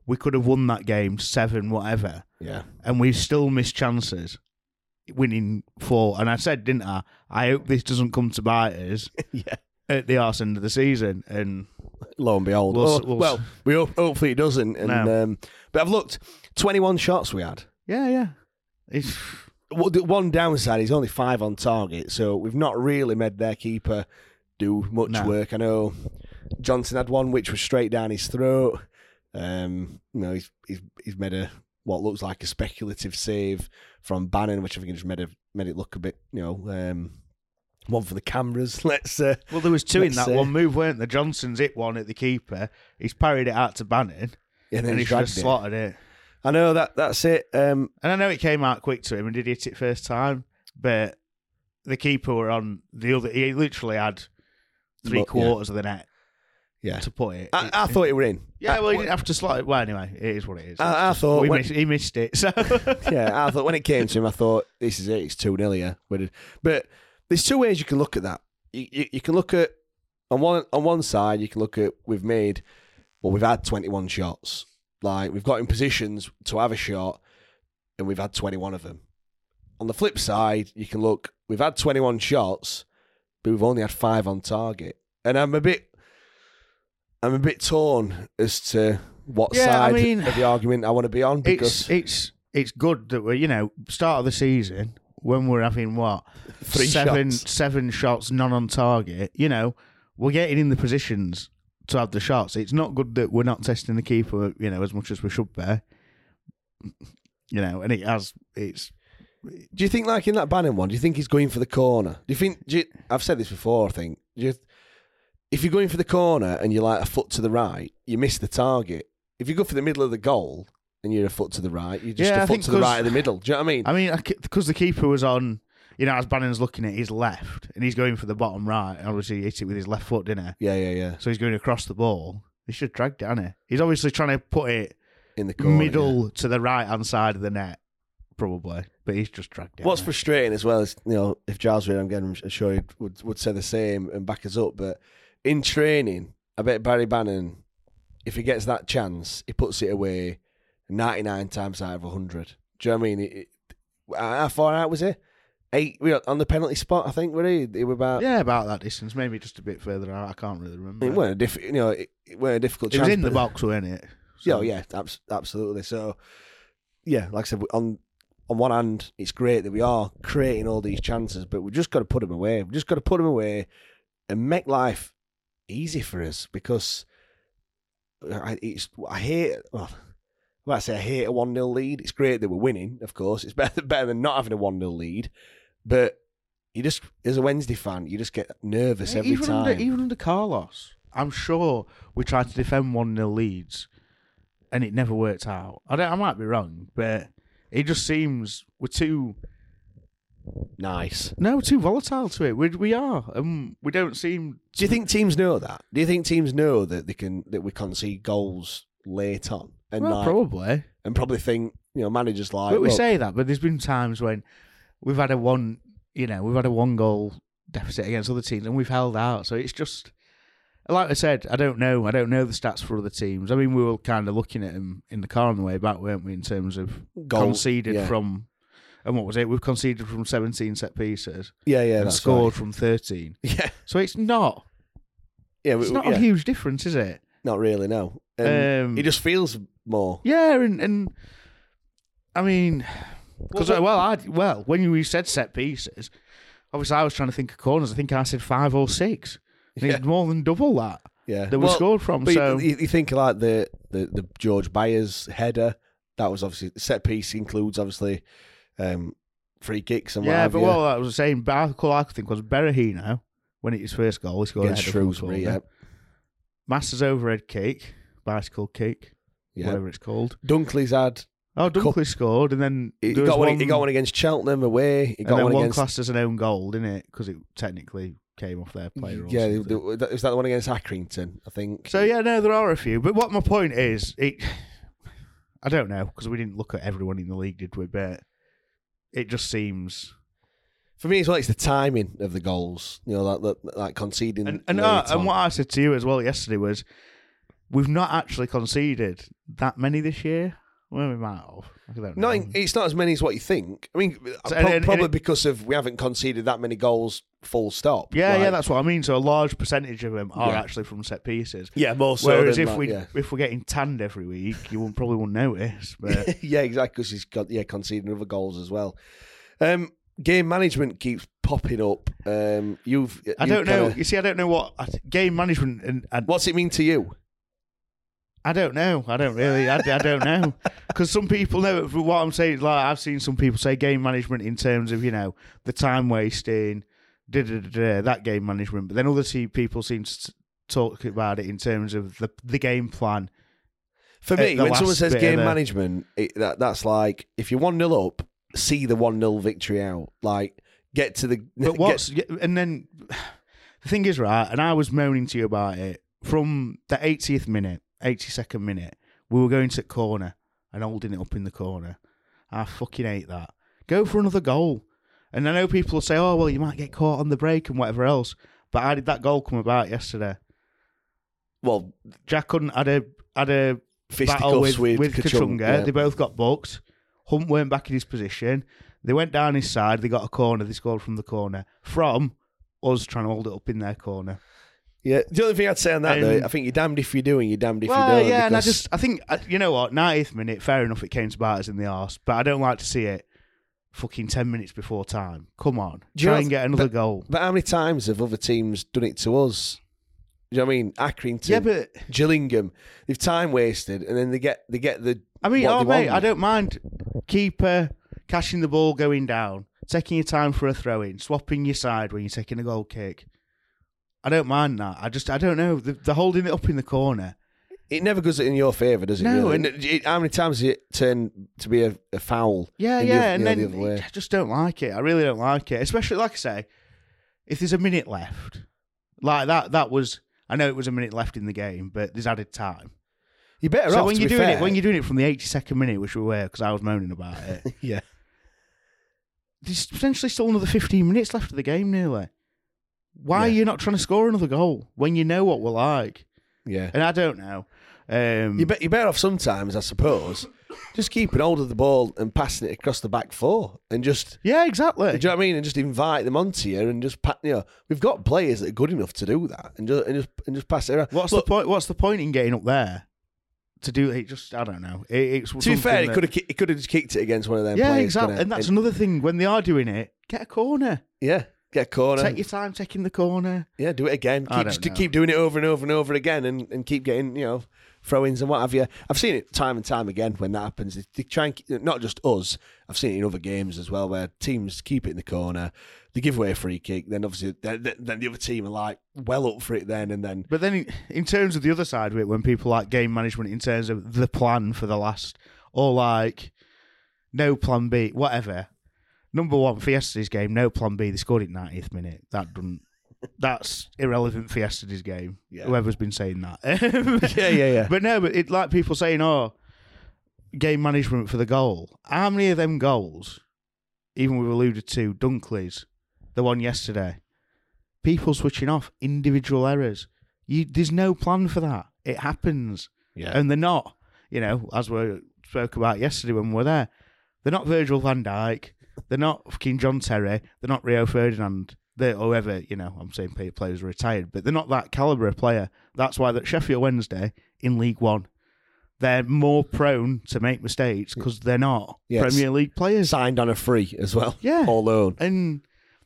we could have won that game seven, whatever, yeah. and we still missed chances. Winning four, and I said, didn't I? I hope this doesn't come to bite us yeah. at the arse end of the season. And Lo and behold. We'll oh, we'll well, we hope, hopefully it doesn't. And No. um, But I've looked, 21 shots we had. yeah, yeah, it's one downside is only five on target, so we've not really made their keeper do much No. work. I know Johnson had one which was straight down his throat. Um, you know, he's, he's he's made a what looks like a speculative save from Bannon, which I think just made a, made it look a bit, you know, um, one for the cameras. Let's uh, Well, there was two in that say- one move, weren't there? Johnson's hit one at the keeper. He's parried it out to Bannon, yeah, then and he's he's dragged just it. slotted it. I know that that's it. Um, And I know it came out quick to him and did hit it first time, but the keeper were on the other. He literally had three But, yeah. quarters of the net yeah, to put it. I, It- I thought it were in. yeah, I- well, he didn't have to slot it. Well, anyway, it is what it is. I- I thought we when- missed, he missed it. So yeah, I thought when it came to him, I thought this is it. It's two 0 here. But But there's two ways you can look at that. You, you, you can look at on one on one side, you can look at we've made well, we've had 21 shots. Like we've got in positions to have a shot, and we've had 21 of them. On the flip side, you can look we've had 21 shots, but we've only had five on target. And I'm a bit, I'm a bit torn as to what Yeah, I side mean, of the argument I want to be on because it's it's it's good that we're you know start of the season when we're having what Three seven shots. seven shots none on target. You know we're getting in the positions to have the shots. It's not good that we're not testing the keeper you know as much as we should be. You know, and it has it's Do you think, like in that Bannon one, do you think he's going for the corner? Do you think? Do you, I've said this before. I think. Do you, if you're going for the corner and you're like a foot to the right, you miss the target. If you go for the middle of the goal and you're a foot to the right, you're just Yeah, a foot to the right of the middle. Do you know what I mean? I mean, because the keeper was on, you know, as Bannon's looking at his left and he's going for the bottom right, and obviously he hit it with his left foot, didn't he? yeah, yeah, yeah. So he's going across the ball. He should have dragged it, he? He's obviously trying to put it In the corner, middle yeah. to the right hand side of the net, probably. But he's just dragged it. What's hasn't frustrating as well is, you know, if Giles were here, again, I'm sure he would, would say the same and back us up. But in training, I bet Barry Bannon, if he gets that chance, he puts it away 99 times out of 100. Do you know what I mean? It, it, how far out was he? Eight, we were on the penalty spot, I think, were he? He were about. Yeah, about that distance, maybe just a bit further out. I can't really remember. It weren't a diff, you know, it, it weren't a difficult It chance. was in the box, wasn't it? Yeah, So- oh, yeah, abs- absolutely. So, yeah, like I said, on on one hand, it's great that we are creating all these chances, but we've just got to put them away. We've just got to put them away and make life easy for us because I, it's I hate. Well, I might say I hate a one 0 lead. It's great that we're winning, of course. It's better better than not having a one 0 lead, but. You just, as a Wednesday fan, you just get nervous Yeah, every even time. Under, even under Carlos, I'm sure we tried to defend 1 0 leads and it never worked out. I, don't, I might be wrong, but it just seems we're too. nice. No, we're too volatile to it. We, we are. And we don't seem. Do you think teams know that? Do you think teams know that they can that we concede goals late on and Well, like, probably. and probably think you know managers like but we look, say that, but there's been times when we've had a one, you know, we've had a one goal deficit against other teams and we've held out. So it's just, like I said, I don't know. I don't know the stats for other teams. I mean, we were kind of looking at them in the car on the way back, weren't we, in terms of Goal- conceded yeah. from, and what was it? We've conceded from 17 set pieces yeah yeah and scored right. from 13. yeah So it's not, yeah, we- it's not yeah, a huge difference, is it? not really no. Um, it just feels more. Yeah, and and I mean, because Well, well, I well when you said set pieces, obviously I was trying to think of corners. I think I said five or six. Think Yeah. more than double that Yeah, that we Well, scored from. But So you, you think like the, the the George Byers header that was obviously set piece includes obviously um, free kicks and yeah, but you. what I was saying, but I I think was Berahino when it his first goal. He scored against a header from the Shrewsbury. Yeah, Masters overhead kick, bicycle kick, yeah. whatever it's called. Dunkley's had Oh, Dunkley scored, and then he got one, one, He got one against Cheltenham away. He and got then one one against classed as an own goal, didn't it? Because it technically came off their player. Yeah, is that the one against Accrington? I think. So yeah, no, there are a few. But what my point is, it. I don't know because we didn't look at everyone in the league, did we? But it just seems. for me, as well, it's the timing of the goals. You know, like like, like conceding. And and, uh, and what I said to you as well yesterday was, we've not actually conceded that many this year. Well, we might have. I don't know. Not it's not as many as what you think. I mean, So, pro- and- and probably it- because of we haven't conceded that many goals. Full stop. yeah, yeah, that's what I mean. So a large percentage of them are Yeah. actually from set pieces. yeah, more so. Whereas than if that, we yeah. if we're getting tanned every week, you won't, probably won't notice. But yeah, exactly. Because he's got yeah conceding other goals as well. Um, game management keeps popping up. Um, you've. I you've don't know. kinda- You see, I don't know what I- game management and, and What's it mean to you? I don't know. I don't really. I, I don't know because some people know. What I'm saying, like I've seen some people say game management in terms of you know the time wasting, da, da, da, da, that game management. But then other people seem to talk about it in terms of the the game plan. For me, when someone says game the- management, it, that that's like if you're one 0 up, see the one 0 victory out. Like get to the. But get- what's and then the thing is right, and I was moaning to you about it from the 80th minute, 82nd minute. We were going to the corner and holding it up in the corner. I fucking hate that. Go for another goal. And I know people will say, "Oh, well, you might get caught on the break and whatever else." But how did that goal come about yesterday? well Jack couldn't had a had a battle with, with, with Kachunga. Kachunga. yeah. They both got booked. Hunt weren't back in his position. They went down his side. They got a corner. They scored from the corner. From us trying to hold it up in their corner. Yeah, the only thing I'd say on that though, Um, I think you're damned if you do and you're damned if well, you don't. yeah, and I just I think uh, you know what, 90th minute, fair enough. It came to bite us in the arse, but I don't like to see it. Fucking ten minutes before time. Come on, Do try and get another but- goal. But how many times have other teams done it to us? Do you know what I mean? Accrington, Yeah, but Gillingham, they've time wasted, and then they get they get the. I mean, oh mate. I don't mind keeper catching the ball going down, taking your time for a throw in, swapping your side when you're taking a goal kick. I don't mind that. I just I don't know They're holding it up in the corner. it never goes in your favour, does it? No, really? and- it, how many times does it turn to be a, a foul? Yeah, the yeah, and know, then the? I just don't like it. I really don't like it, especially like I say, if there's a minute left, like that. That was I know it was a minute left in the game, but there's added time. You're better so off. when you're doing fair. it, when you're doing it from the 82nd minute, which we were because I was moaning about it, yeah, there's potentially still another 15 minutes left of the game, nearly. Why are you not trying to score another goal when you know what we're like? yeah. And I don't know. Um, You bet you're better off sometimes, I suppose. Just keeping hold of the ball and passing it across the back four, and just yeah, exactly. do you know what I mean? And just invite them onto you, and just pa- you know we've got players that are good enough to do that, and just and just, and just pass it around. What's Look, the point? What's the point in getting up there to do it? Just I don't know. It, it's To be fair, that- could have he could have just kicked it against one of them. Yeah, players, exactly. And that's another thing. When they are doing it, get a corner. yeah, get a corner. Take your time taking the corner. Yeah, do it again. Keep, just keep doing it over and over and over again, and, and keep getting you know throw-ins and what have you. I've seen it time and time again when that happens. They- They try and keep- not just us. I've seen it in other games as well where teams keep it in the corner, they give away a free kick, then obviously then, then the other team are like well up for it then, and then But then, in- in terms of the other side of it, when people like game management, in terms of the plan for the last, or like no plan B, whatever. Number one for yesterday's game, no plan B. They scored it 90th minute. That doesn't. That's irrelevant for yesterday's game. Yeah. Whoever's been saying that. yeah, yeah, yeah. But no, but it like people saying, "Oh, game management for the goal." How many of them goals, even we've alluded to Dunkley's, the one yesterday, people switching off, individual errors. You, there's no plan for that. It happens, Yeah. and they're not. You know, as we spoke about yesterday when we were there, they're not Virgil van Dijk. They're not fucking John Terry. They're not Rio Ferdinand. They're whoever you know. I'm saying play- players are retired, but they're not that caliber of player. That's why that Sheffield Wednesday in League One, they're more prone to make mistakes because they're not Yes. Premier League players. signed on a free as well. Yeah. all loan. And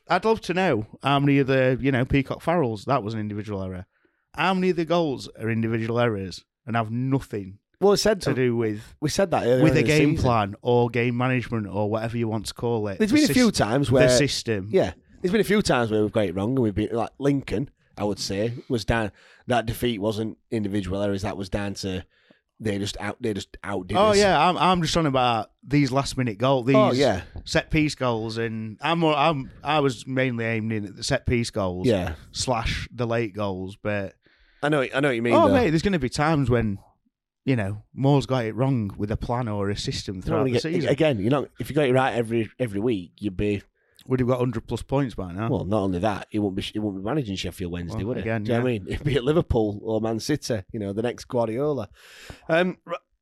I'd love to know how many of the, you know, Peacock Farrells, that was an individual error. How many of the goals are individual errors and have nothing Well, it said to do with we said that earlier with a game season. plan or game management or whatever you want to call it. There's The been a few times where the system. Yeah, there's been a few times where we've got it wrong, and we've been like Lincoln. I would say was down. That defeat wasn't individual errors. That was down to they just out. They just outdid. Us. Oh us. yeah, I'm I'm just on about these last minute goals, oh, these Oh, yeah. set piece goals, and I'm I'm I was mainly aiming in at the set piece goals, Yeah. slash the late goals, but I know. I know what you mean. oh though. mate, there's going to be times when you know Moore's got it wrong with a plan or a system throughout the get- season. again, you know, if you got it right every every week, you'd be Would have got 100 plus points by now. well. Not only that, he won't be he won't be managing Sheffield Wednesday, Well, would he? again, Do you know what I mean? It'd be at Liverpool or Man City. You know, the next Guardiola. Um,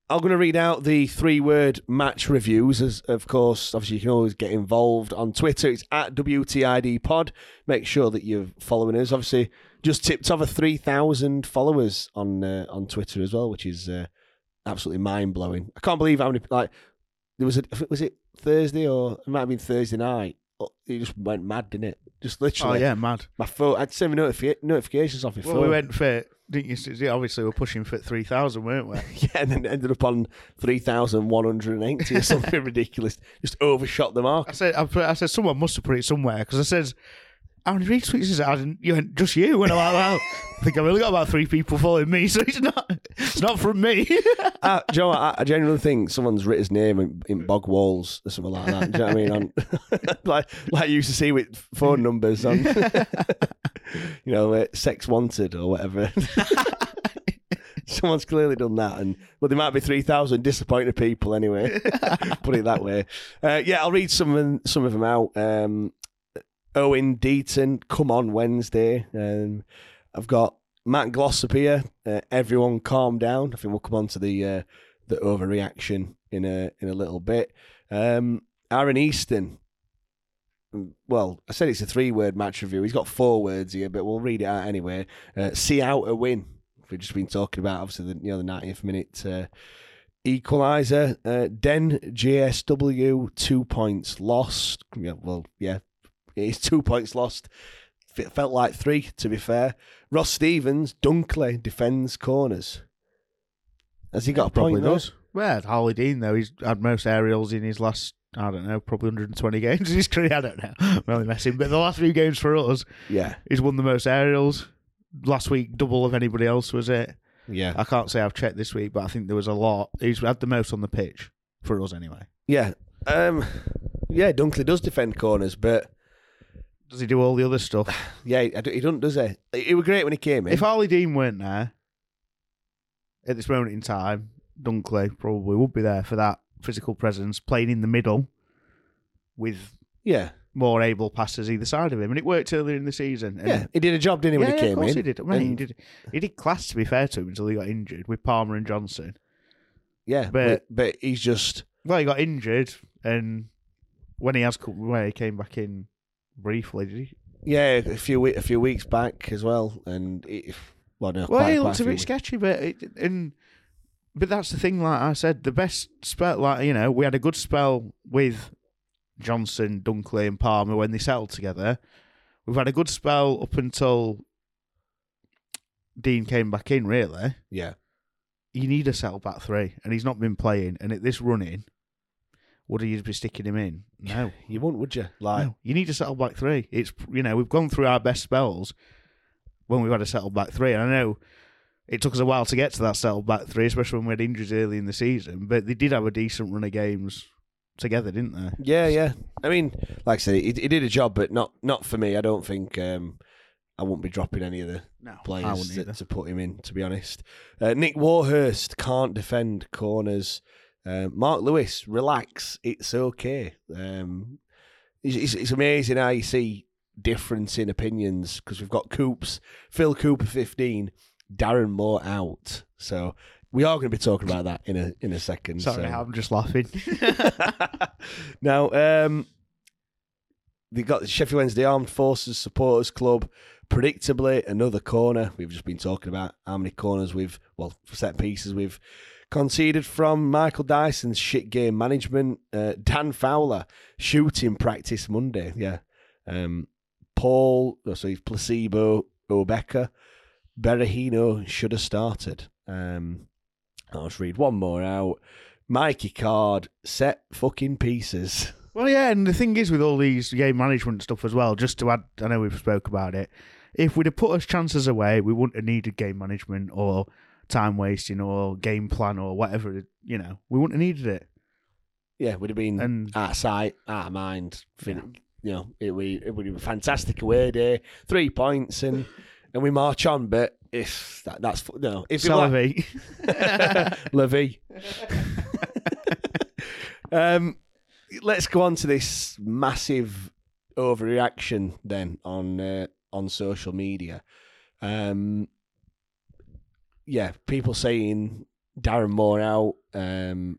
I'm going to read out the three word match reviews. As of course, obviously, you can always get involved on Twitter. It's at WTID Pod. Make sure that you're following us. Obviously, just tipped over 3,000 followers on uh, on Twitter as well, which is uh, absolutely mind blowing. I can't believe how many like there was a was it Thursday or it might have been Thursday night. Oh, It just went mad, didn't it? Just oh, literally. oh yeah, mad. My phone. I'd send me notifi- notifications off my Well, phone. we went for didn't you? see- Obviously, we're pushing for 3,000, weren't we? Yeah, and then ended up on 3,180 or something ridiculous. Just overshot the mark. I said, I, I said, someone must have put it somewhere because I said, how many retweets is? I didn't, you went, just you. And I'm like, well, I think I've only got about three people following me, so it's not, it's not from me. Uh, do you know what? I, I genuinely think someone's written his name in, in bog walls or something like that. Do you know what I mean? Like, like you used to see with phone numbers on, you know, uh, sex wanted or whatever. Someone's clearly done that, and well, there might be three thousand disappointed people anyway. Put it that way. Uh, yeah, I'll read some of some of them out. Um, Owen Deaton, come on Wednesday. Um, I've got Matt Glossop here. Uh, everyone, calm down. I think we'll come on to the uh, the overreaction in a in a little bit. Um, Aaron Easton. Well, I said it's a three word match review. He's got four words here, but we'll read it out anyway. Uh, see out a win. We've just been talking about obviously the you know the 90th minute uh, equaliser. Uh, Den JSW two points lost. Yeah, well, yeah, it's two points lost. It felt like three, to be fair. Ross Stevens, Dunkley defends corners. Has he got a Probably point? though? does. Well, Harlee Dean, though, he's had most aerials in his last, I don't know, probably 120 games in his career. I don't know. I'm only messing. But the last few games for us, Yeah. he's won the most aerials. Last week, double of anybody else, was it? Yeah. I can't say I've checked this week, but I think there was a lot. He's had the most on the pitch for us anyway. Yeah. Um, yeah, Dunkley does defend corners, but Does he do all the other stuff? yeah, he he doesn't, does he? He was great when he came in. If Ollie Dean weren't there at this moment in time, Dunkley probably would be there for that physical presence, playing in the middle with yeah, more able passers either side of him, and it worked earlier in the season. And yeah, he did a job, didn't he, when yeah, he yeah, came of course in? he did. Mate, he And- did. He did class to be fair to him until he got injured with Palmer and Johnson. Yeah, But- but he's just Well, he got injured, and when he has, when he came back in briefly, did he? yeah a few a few weeks back as well, and it, well, no, Well, quite, he looks a few bit weeks. sketchy, but it, and but that's the thing. Like I said, the best spell, like you know, we had a good spell with Johnson, Dunkley, and Palmer when they settled together. We've had a good spell up until Dean came back in. Really, Yeah, you need a settle back three, and he's not been playing. And at this running, would you be sticking him in? No, you wouldn't, would you? Like, no. You need a settle back three. It's you know we've gone through our best spells when we've had a settle back three, and I know it took us a while to get to that settle back three, especially when we had injuries early in the season. But they did have a decent run of games together, didn't they? yeah, yeah. I mean, like I said, he, he did a job, but not not for me. I don't think um, I won't be dropping any of the No, players to, to put him in. To be honest, uh, Nick Warhurst can't defend corners. Uh, Mark Lewis, relax. It's okay. Um, it's, it's, it's amazing how you see difference in opinions because we've got Coops, Phil Cooper, fifteen, Darren Moore out. So we are going to be talking about that in a in a second. Sorry, so. I'm just laughing. now, um, they got the Sheffield Wednesday Armed Forces Supporters Club. Predictably, another corner. We've just been talking about how many corners we've, well, set pieces we've conceded from Michael Dyson's shit game management. Uh, Dan Fowler, shooting practice Monday. Yeah. Um, Paul, oh, so he's placebo, Obeka, Berahino should have started. Um, I'll just read one more out. Mikey Card, set fucking pieces. well, yeah, and the thing is with all these game management stuff as well. Just to add, I know we've spoke about it. If we'd have put us chances away, we wouldn't have needed game management or time wasting or game plan or whatever. You know, we wouldn't have needed it. Yeah, would have been And- out of sight, out of mind. Fin- You know, it would it would have been a fantastic away day, three points, and and we march on. But if that, that's no, if were. Levy. um, let's go on to this massive overreaction then on uh, on social media. Um, yeah, people saying Darren Moore out. Um,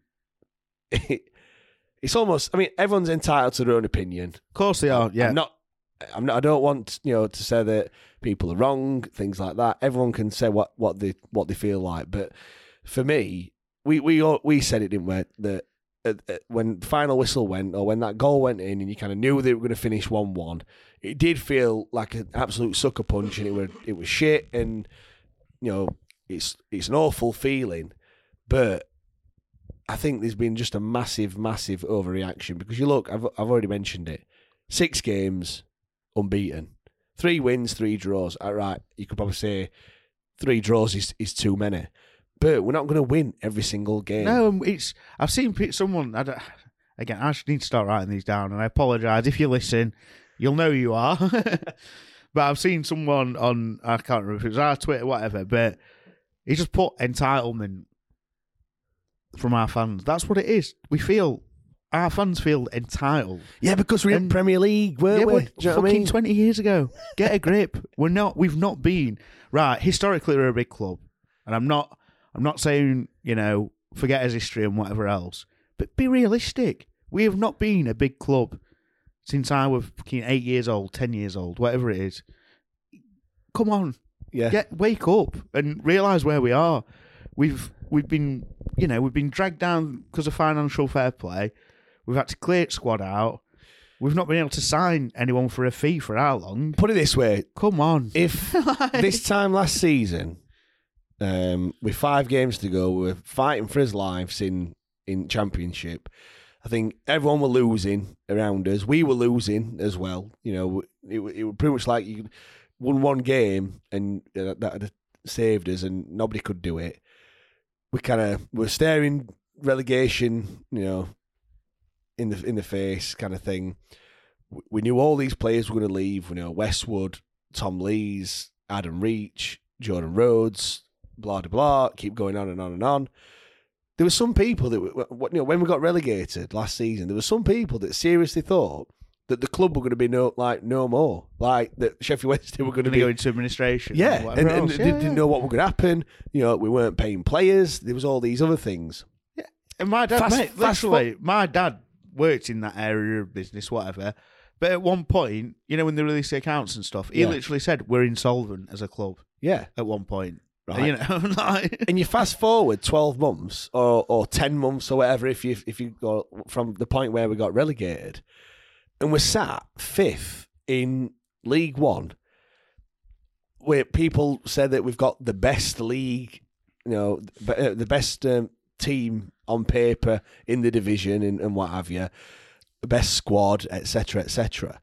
it's almost. I mean, everyone's entitled to their own opinion. Of course they are. Yeah. I'm not. I'm not. I don't want you know to say that people are wrong, things like that. Everyone can say what what they what they feel like, but for me, we we all, we said it didn't we that. uh, uh, When the final whistle went, or when that goal went in, and you kind of knew they were going to finish one-one, it did feel like an absolute sucker punch, and it was it was shit, and you know it's it's an awful feeling, but I think there's been just a massive, massive overreaction because you look, I've I've already mentioned it, six games unbeaten, three wins, three draws. All right, you could probably say three draws is is too many, but we're not going to win every single game. No, it's. I've seen someone. I don't, again, I need to start writing these down, and I apologise if you listen. You'll know you are. but I've seen someone on. I can't remember if it was our Twitter, whatever. But he just put entitlement from our fans. That's what it is. We feel our fans feel entitled. Yeah, because we're in Premier League, weren't yeah, we? we're Do you know fucking I mean? twenty years ago. Get a grip. we're not. We've not been right. Historically, we're a big club, and I'm not. I'm not saying you know forget his history and whatever else, but be realistic. We have not been a big club since I was fucking eight years old, ten years old, whatever it is. Come on, Yeah, get wake up and realize where we are. We've we've been you know we've been dragged down because of financial fair play. We've had to clear squad out. We've not been able to sign anyone for a fee for how long? Put it this way: Come on. if this time last season, um, with five games to go, we're fighting for his lives in in championship. I think everyone were losing around us. We were losing as well. You know, it, it was pretty much like you won one game and uh, that saved us, and nobody could do it. We kind of were staring relegation, you know, in the in the face, kind of thing. We knew all these players were going to leave. We know Westwood, Tom Lees, Adam Reach, Jordan Rhodes, blah blah blah. Keep going on and on and on. There were some people that, were, you know, when we got relegated last season, there were some people that seriously thought that the club were going to be no like no more, like that Sheffield Wednesday were going to be go into administration. Yeah, and, and else. they didn't know what was going to happen. You know, we weren't paying players. There was all these other things. Yeah and my dad, Fast- mate, fast literally, my dad worked in that area of business, whatever. But at one point, you know, when they released the accounts and stuff, he Yeah. literally said, "We're insolvent as a club." Yeah, At one point, Right. You know, like, and you fast forward twelve months or or ten months or whatever. If you if you go from the point where we got relegated, and we're sat fifth in League One, where people said that we've got the best league, you know, uh, the best um, team on paper in the division and, and what have you, the best squad, etc., etc.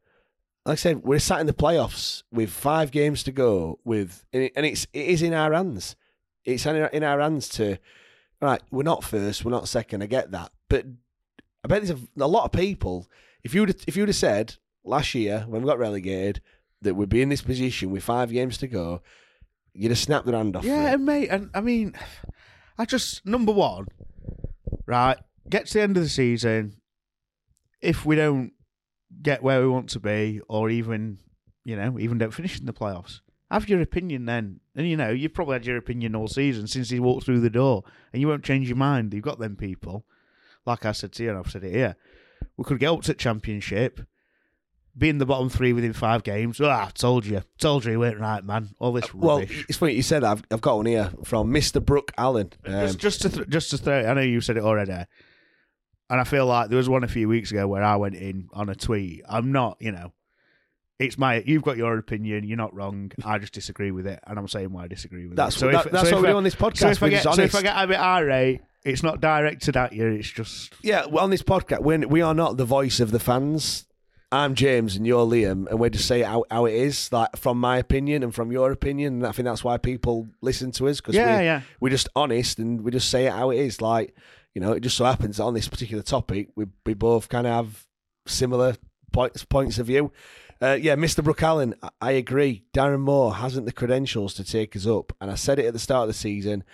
Like I said, we're sat in the playoffs with five games to go. With and it- and it's it is in our hands. It's in in our hands to. Right, we're not first, we're not second. I get that, but I bet there's a, a lot of people. If you would if you would have said last year when we got relegated that we'd be in this position with five games to go, you'd have snapped their hand off. yeah, and mate, and I mean, I just number one, right? Get to the end of the season. If we don't get where we want to be, or even, you know, even don't finish in the playoffs, have your opinion then. And you know, you've probably had your opinion all season since he walked through the door, and you won't change your mind. You've got them people. Like I said to you, and I've said it here. We could get up to the championship, be in the bottom three within five games. Ah, told you, told you, you weren't right, man. All this rubbish. Well, it's funny you said that. I've, I've got one here from Mr. Brooke Allen. Um, just, just to th- just to throw, I know you said it already, and I feel like there was one a few weeks ago where I went in on a tweet. I'm not, you know, it's my. You've got your opinion. You're not wrong. I just disagree with it, and I'm saying why I disagree with That's it. what- if- that- that's if what we do on this podcast, So if I get, so if I get a bit irate, it's not directed at you. It's just Yeah, well, on this podcast, we're, we are not the voice of the fans. I'm James and you're Liam, and we just say it how, how it is, like from my opinion and from your opinion. And I think that's why people listen to us because Yeah, we, yeah. we're just honest and we just say it how it is. Like, you know, it just so happens that on this particular topic, we, we both kind of have similar points points of view. Uh, yeah, Mr. Brooke Allen, I, I agree. Darren Moore hasn't the credentials to take us up. And I said it at the start of the season.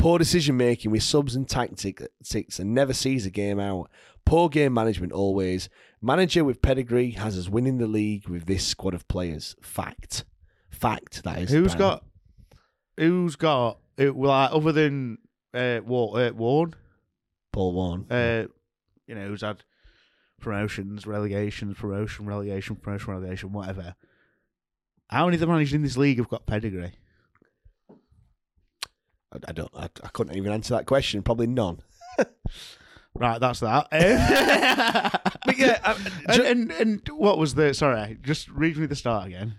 Poor decision making with subs and tactics and never sees a game out. Poor game management always. Manager with pedigree has us winning the league with this squad of players. Fact. Fact, that is. Who's got who's got it, well, like, other than uh, uh, Warne, Paul Warne. uh, you know, who's had promotions, relegations, promotion, relegation, promotion, relegation, whatever. How many of the managers in this league have got pedigree? I, I don't. I, I couldn't even answer that question. Probably none. Right, that's that. Um, But yeah, uh, and, and and what was the? Sorry, just read me the start again.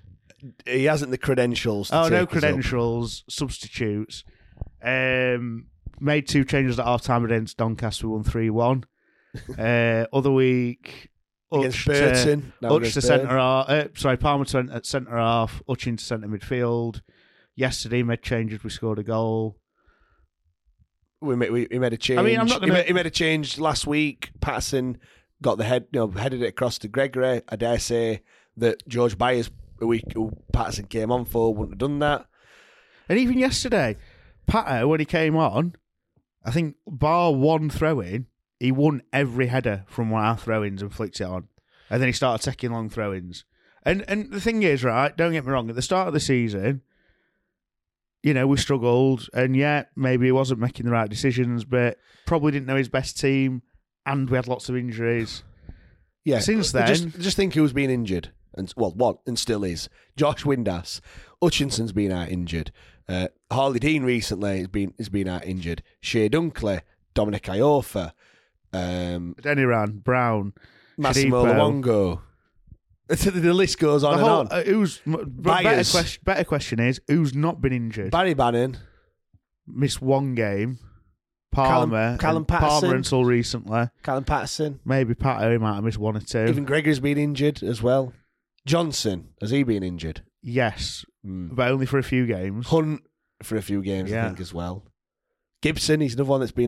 he hasn't the credentials. To Oh, no take us up. credentials, substitutes. Um, made two changes at half time against Doncaster. We won three one. uh, other week. Against Utch Burton. To, Utch against to Burton. centre half. Uh, sorry, Palmer to, at centre half. Utchin to centre midfield. Yesterday made changes. We scored a goal. We made, we, he made a change. I mean, I'm not he, gonna- made, he made a change last week. Paterson got the head, you know, headed it across to Gregory. I dare say that George Byers, a week who Paterson came on for, wouldn't have done that. And even yesterday, Pato, when he came on, I think bar one throw in, he won every header from one of our throw ins and flicked it on. And then he started taking long throw ins. And and the thing is, right, don't get me wrong, at the start of the season, you know, we struggled and yeah, maybe he wasn't making the right decisions, but probably didn't know his best team and we had lots of injuries. Yeah. Since I just, then- just think who's been injured, and well, what and still is Josh Windass. Hutchinson's been out injured. Uh, Harlee Dean recently has been has been out injured. Chey Dunkley, Dominic Iorfa, um, Deniran, Brown, Massimo Shodipo. Luongo. The, the list goes on The and on. uh, who's better question, better question is who's not been injured? Barry Bannon, missed one game. Callum- Palmer, Callum and Paterson. Palmer until recently. Callum Paterson, Maybe Pato might have missed one or two. even Gregory's been injured as well. Johnson has he been injured? yes, Hmm. but only for a few games. Hunt for a few games, I Yeah. think, as well. Gibson, he's another one that's been.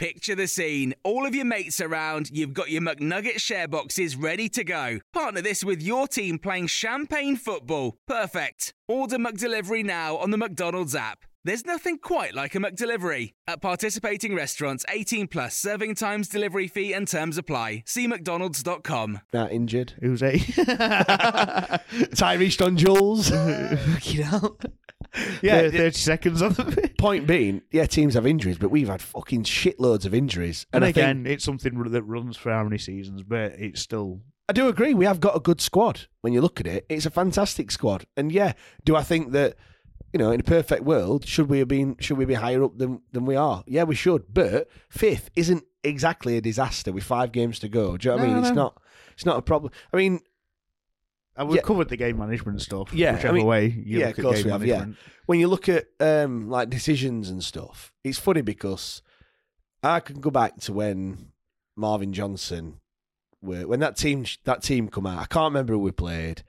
Picture the scene. All of your mates around, you've got your McNugget share boxes ready to go. Partner this with your team playing champagne football. Perfect. Order McDelivery now on the McDonald's app. There's nothing quite like a McDelivery. At participating restaurants, 18 plus serving times, delivery fee, and terms apply. See McDonald's.com. Not injured. Who's he? Tyreece John-Jules. you know. Yeah, Yeah, 30 seconds on the. Point being, yeah, teams have injuries, but we've had fucking shitloads of injuries. And, I again, think, it's something that runs for how many seasons, but it's still. I do agree. We have got a good squad. When you look at it, it's a fantastic squad. And yeah, do I think that you know, in a perfect world, should we have been should we be higher up than than we are? Yeah, we should. But fifth isn't exactly a disaster with five games to go. Do you know what I No, mean? It's not. It's not a problem. I mean, And we've Yeah. covered the game management stuff. Yeah, I whichever mean- way you yeah, look of at course game we have, yeah. when you look at um, like decisions and stuff, it's funny because I can go back to when Marvin Johnson, were, when that team that team come out. I can't remember who we played.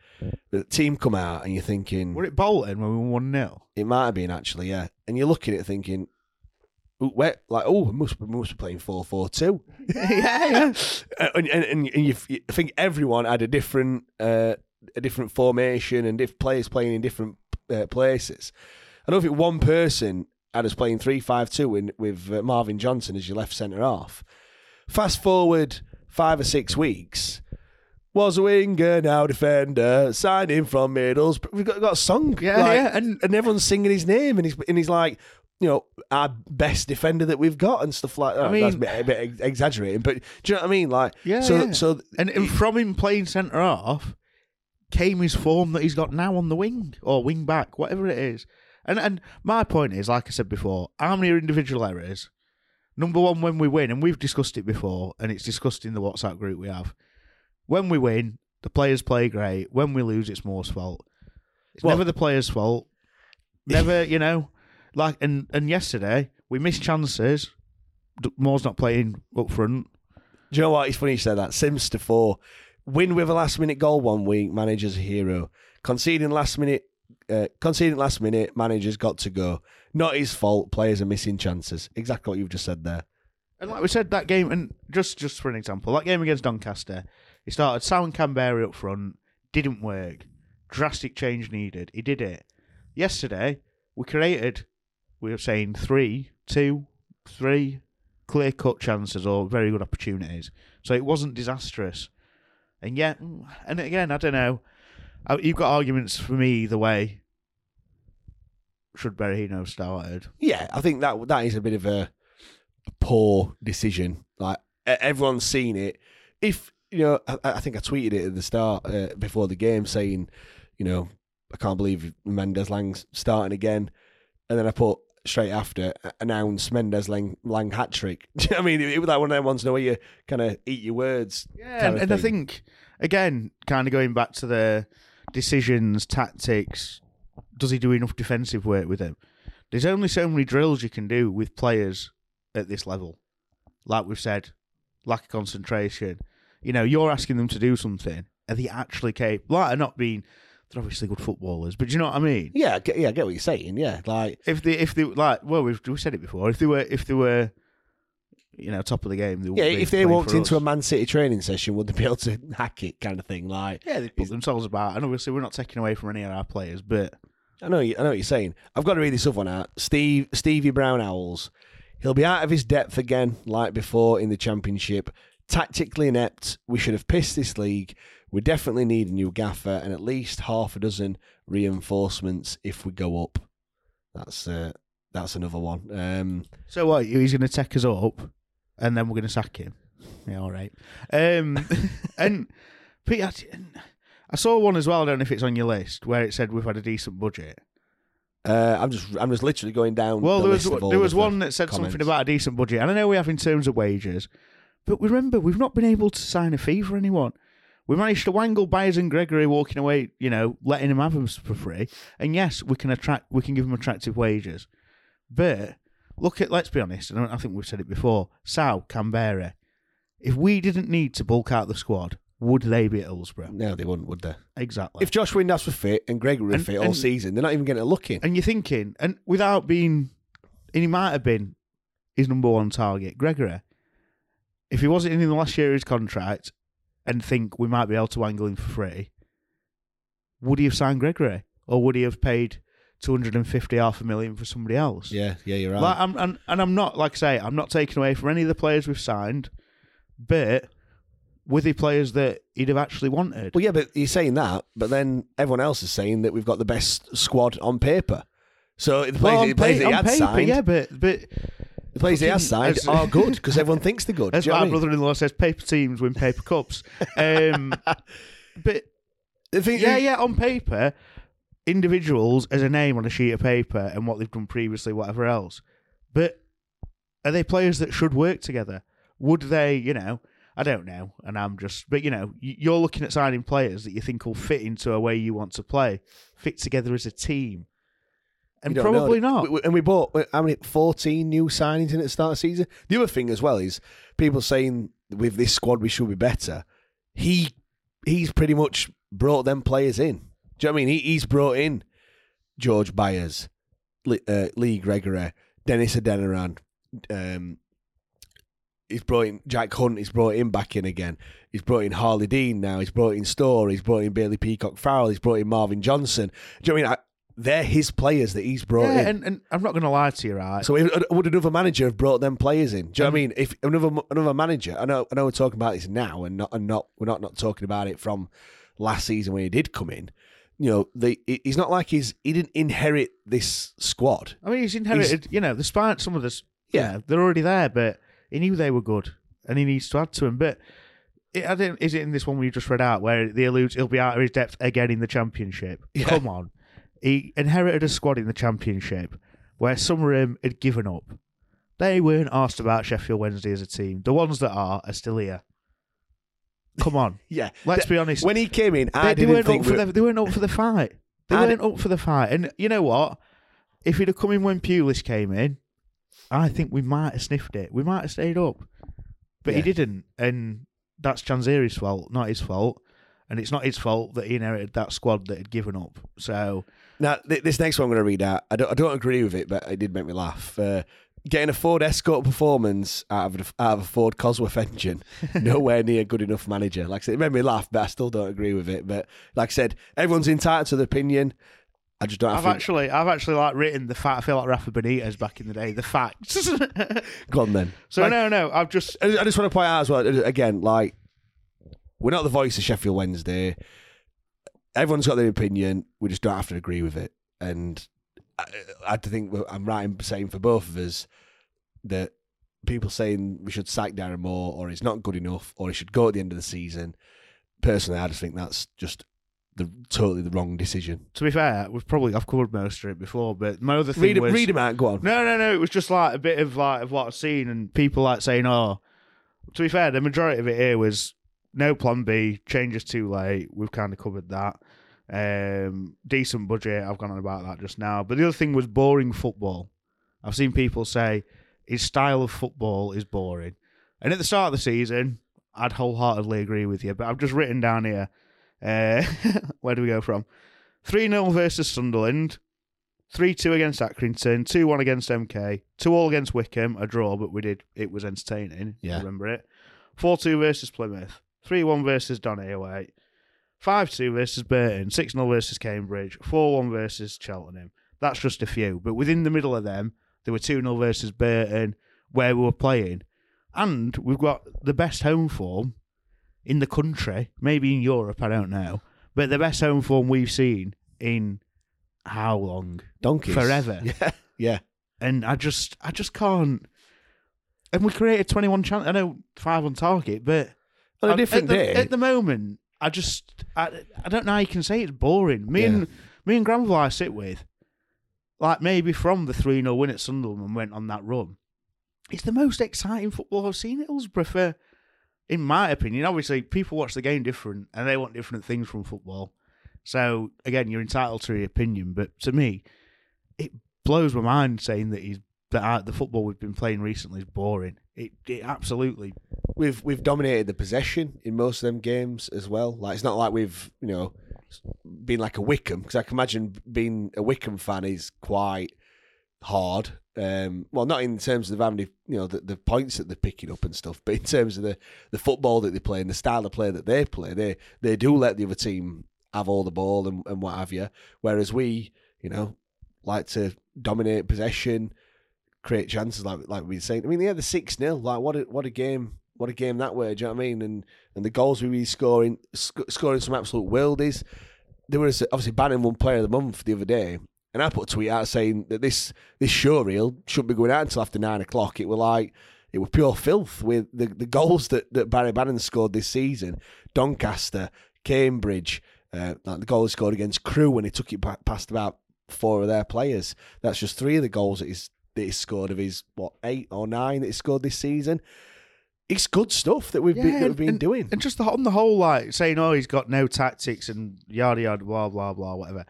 The team come out, and you're thinking Were it Bolton when we won 1 0? it might have been actually, yeah. And you're looking at it thinking, ooh, where, like, oh, we must we must be playing four four two. yeah, yeah. and, and, and you, you think everyone had a different uh, a different formation and diff- players playing in different uh, places. I don't think one person had us playing three five two in with uh, Marvin Johnson as your left centre half. Fast forward five or six weeks. Was a winger, now defender, signed in from Middlesbrough. We've got, got a song. Yeah, like, yeah. And, and everyone's singing his name, and he's, and he's like, you know, our best defender that we've got and stuff like that. I mean- That's a bit, a bit ex- exaggerating, but do you know what I mean? Like, Yeah, so, yeah. so, And, and from him playing centre half came his form that he's got now on the wing or wing back, whatever it is. And and my point is, like I said before, how many individual errors? Number one, when we win, and we've discussed it before, and it's discussed in the WhatsApp group we have. When we win, the players play great. When we lose, it's Moore's fault. It's Well- never the players' fault. Never, you know, like and and yesterday we missed chances. Moore's not playing up front. do you know what? It's funny you said that. Sims to four. Win with a last minute goal one week, manager's a hero. Conceding last minute, uh, conceding last minute, manager's got to go. Not his fault. Players are missing chances. Exactly what you've just said there. And like we said, that game, and just just for an example, that game against Doncaster, he started Sam Kamberi up front, didn't work. Drastic change needed. He did it. Yesterday, we created, we were saying three, two, three clear cut chances or very good opportunities. So it wasn't disastrous. And yet, and again, I don't know. Uh, You've got arguments for me either way. Should Berahino started? Yeah, I think that that is a bit of a poor decision. Like everyone's seen it. If you know, I, I think I tweeted it at the start uh, before the game saying, you know, I can't believe Mendez-Laing's starting again, and then I put straight after announce Mendes Lang, Laing hat trick. You know I mean? It, was like one of them ones know where you kind of eat your words. Yeah, and, and I think again, kind of going back to the decisions, tactics. Does he do enough defensive work with him? There's only so many drills you can do with players at this level. Like we've said, lack of concentration. You know, you're asking them to do something. Are they actually capable? Like, not being. They're obviously good footballers, but do you know what I mean? Yeah, I get, yeah, I get what you're saying. Yeah, like If they, if they like, well, we've we said it before. If they were, if they were, you know, top of the game, they yeah, wouldn't be if they playing walked for into us. a Man City training session, would they be able to hack it, kind of thing? Like, Yeah, they put themselves about, and obviously we're not taking away from any of our players, but I know, you- I know what you're saying. I've got to read this other one out. Steve Stevie Brown Owls. He'll be out of his depth again, like before in the championship. Tactically inept. We should have pissed this league. We definitely need a new gaffer and at least half a dozen reinforcements if we go up. That's uh, that's another one. Um, so what? He's going to take us up, and then we're going to sack him. Yeah, all right. Um, and but I saw one as well. I don't know if it's on your list where it said we've had a decent budget. Uh, I'm just I'm just literally going down. Well, the there was there was one that said comments. something about a decent budget, and I know we have in terms of wages, but remember we've not been able to sign a fee for anyone. We managed to wangle Byers and Gregory walking away, you know, letting them have them for free. And yes, we can attract, we can give them attractive wages. But look at, let's be honest, and I think we've said it before. Sal, Kamberi. If we didn't need to bulk out the squad, would they be at Hillsborough? No, they wouldn't, would they? Exactly. If Josh Windass were fit and Gregory were And- fit all and- season, they're not even getting a look in. And you're thinking, and without being, and he might have been his number one target, Gregory. If he wasn't in the last year of his contract and think we might be able to wangle him for free, would he have signed Gregory? Or would he have paid 250 half a million for somebody else? Yeah, yeah, you're right. Like, I'm, and, and I'm not, like I say, I'm not taking away from any of the players we've signed, but with the players that he'd have actually wanted? well, yeah, but you're saying that, but then everyone else is saying that we've got the best squad on paper. So the players, Well, the players that he on had paper, signed, yeah, but but the players he has fucking- signed are good because everyone thinks they're good. That's Do you know what what my I mean? brother-in-law says. Paper teams win paper cups. Um, but The thing- yeah, yeah, on paper, individuals as a name on a sheet of paper and what they've done previously, whatever else. But are they players that should work together? Would they? You know, I don't know, and I'm just. But you know, y- you're looking at signing players that you think will fit into a way you want to play, fit together as a team, and don't know. probably not. We- And we bought how many? Fourteen new signings in at the start of the season. The other thing as well is people saying with this squad we should be better. He he's pretty much brought them players in. Do you know what I mean? He, he's brought in George Byers, Lee, uh, Lee Gregory, Dennis Adeniran. Um, he's brought in Jack Hunt. He's brought him back in again. He's brought in Harlee Dean now. He's brought in Storey. He's brought in Bailey Peacock Farrell. He's brought in Marvin Johnson. Do you know what I mean? I, they're his players that he's brought yeah, in. and, and I'm not going to lie to you, right? So if, uh, would another manager have brought them players in? Do you know what I mean? If another another manager, I know I know we're talking about this now, and not and not we're not not talking about it from last season when he did come in. You know, the he's not like he's he didn't inherit this squad. I mean, he's inherited, you know, the spine, some of this, Yeah. yeah, they're already there, but he knew they were good and he needs to add to them. But it, I didn't, is it in this one we just read out where they allude he'll be out of his depth again in the championship? Yeah. Come on. He inherited a squad in the championship where some of them had given up. They weren't asked about Sheffield Wednesday as a team. The ones that are are still here. Come on. Yeah, Let's be honest. When he came in, They, I they didn't weren't think up for the, they weren't up for the fight. They I weren't up for the fight. And you know what? If he'd have come in when Pulis came in, I think we might have sniffed it. We might have stayed up. But he didn't. And that's Chansiri's fault, not his fault. And it's not his fault that he inherited that squad that had given up. So Now, th- this next one I'm going to read out. I don't, I don't agree with it, but it did make me laugh. Uh, getting a Ford Escort performance out of, a, out of a Ford Cosworth engine, nowhere near good enough manager. Like I said, it made me laugh, but I still don't agree with it. But like I said, everyone's entitled to their opinion. I just don't I've have to. actually I've actually like written the fact I feel like Rafa Benitez back in the day, the facts. Go on then. so Like, no, no, I've just I just want to point out as well, again, like, we're not the voice of Sheffield Wednesday. Everyone's got their opinion. We just don't have to agree with it. And I, I think I'm right in saying for both of us that people saying we should sack Darren Moore or he's not good enough or he should go at the end of the season. Personally, I just think that's just the totally the wrong decision. to be fair, we've probably I've covered most of it before, but my other thing Read, was read him out. Go on. No, no, no. It was just like a bit of like of what I've seen, and people like saying, "Oh." To be fair, the majority of it here was no plan B. Changes too late. We've kind of covered that. Um, decent budget. I've gone on about that just now. But the other thing was boring football. I've seen people say his style of football is boring, and at the start of the season, I'd wholeheartedly agree with you. But I've just written down here. Uh, where do we go from? Three 0 versus Sunderland. 3 2 against Accrington, 2 1 against MK, 2 all against Wycombe, a draw, but we did, it was entertaining. Yeah. I remember it. 4 2 versus Plymouth, 3 1 versus Donny away, 5 2 versus Burton, 6 0 versus Cambridge, 4 1 versus Cheltenham. That's just a few, but within the middle of them, there were 2 0 versus Burton, where we were playing. And we've got the best home form in the country, maybe in Europe, I don't know, but the best home form we've seen in how long? Donkeys. Forever. Yeah. Yeah. And I just, I just can't. And we created 21 chances. I know five on target, but On a at- different at the, day. At the moment, I just I, I don't know how you can say it's boring. Me and me and Granville I sit with, like maybe from the three 0 win at Sunderland and went on that run. It's the most exciting football I've seen at Hillsborough for, in my opinion. Obviously, people watch the game different and they want different things from football. So again, you're entitled to your opinion, but to me, it blows my mind saying that he's that the football we've been playing recently is boring. It, it absolutely. We've we've dominated the possession in most of them games as well. Like it's not like we've you know been like a Wycombe because I can imagine being a Wycombe fan is quite hard. Um, well, not in terms of many you know the, the points that they're picking up and stuff, but in terms of the, the football that they play and the style of play that they play, they they do let the other team have all the ball and, and what have you. Whereas we, you know, like to dominate possession, create chances like like we were saying. I mean, had the six 0 Like what a what a game, what a game that way. Do you know what I mean? And and the goals we were scoring, sc- scoring some absolute worldies. There was obviously Bannan one Player of the Month the other day, and I put a tweet out saying that this this show reel shouldn't be going out until after nine o'clock. It was like it was pure filth with the, the goals that, that Barry Bannon scored this season. Doncaster, Cambridge, uh, like the goal he scored against Crewe when he took it past about four of their players. That's just three of the goals that he's that he scored of his what eight or nine that he scored this season. It's good stuff that we've yeah, been, that we've been and, doing, and just on the whole, like saying, "Oh, he's got no tactics and yada yada, blah blah blah, whatever."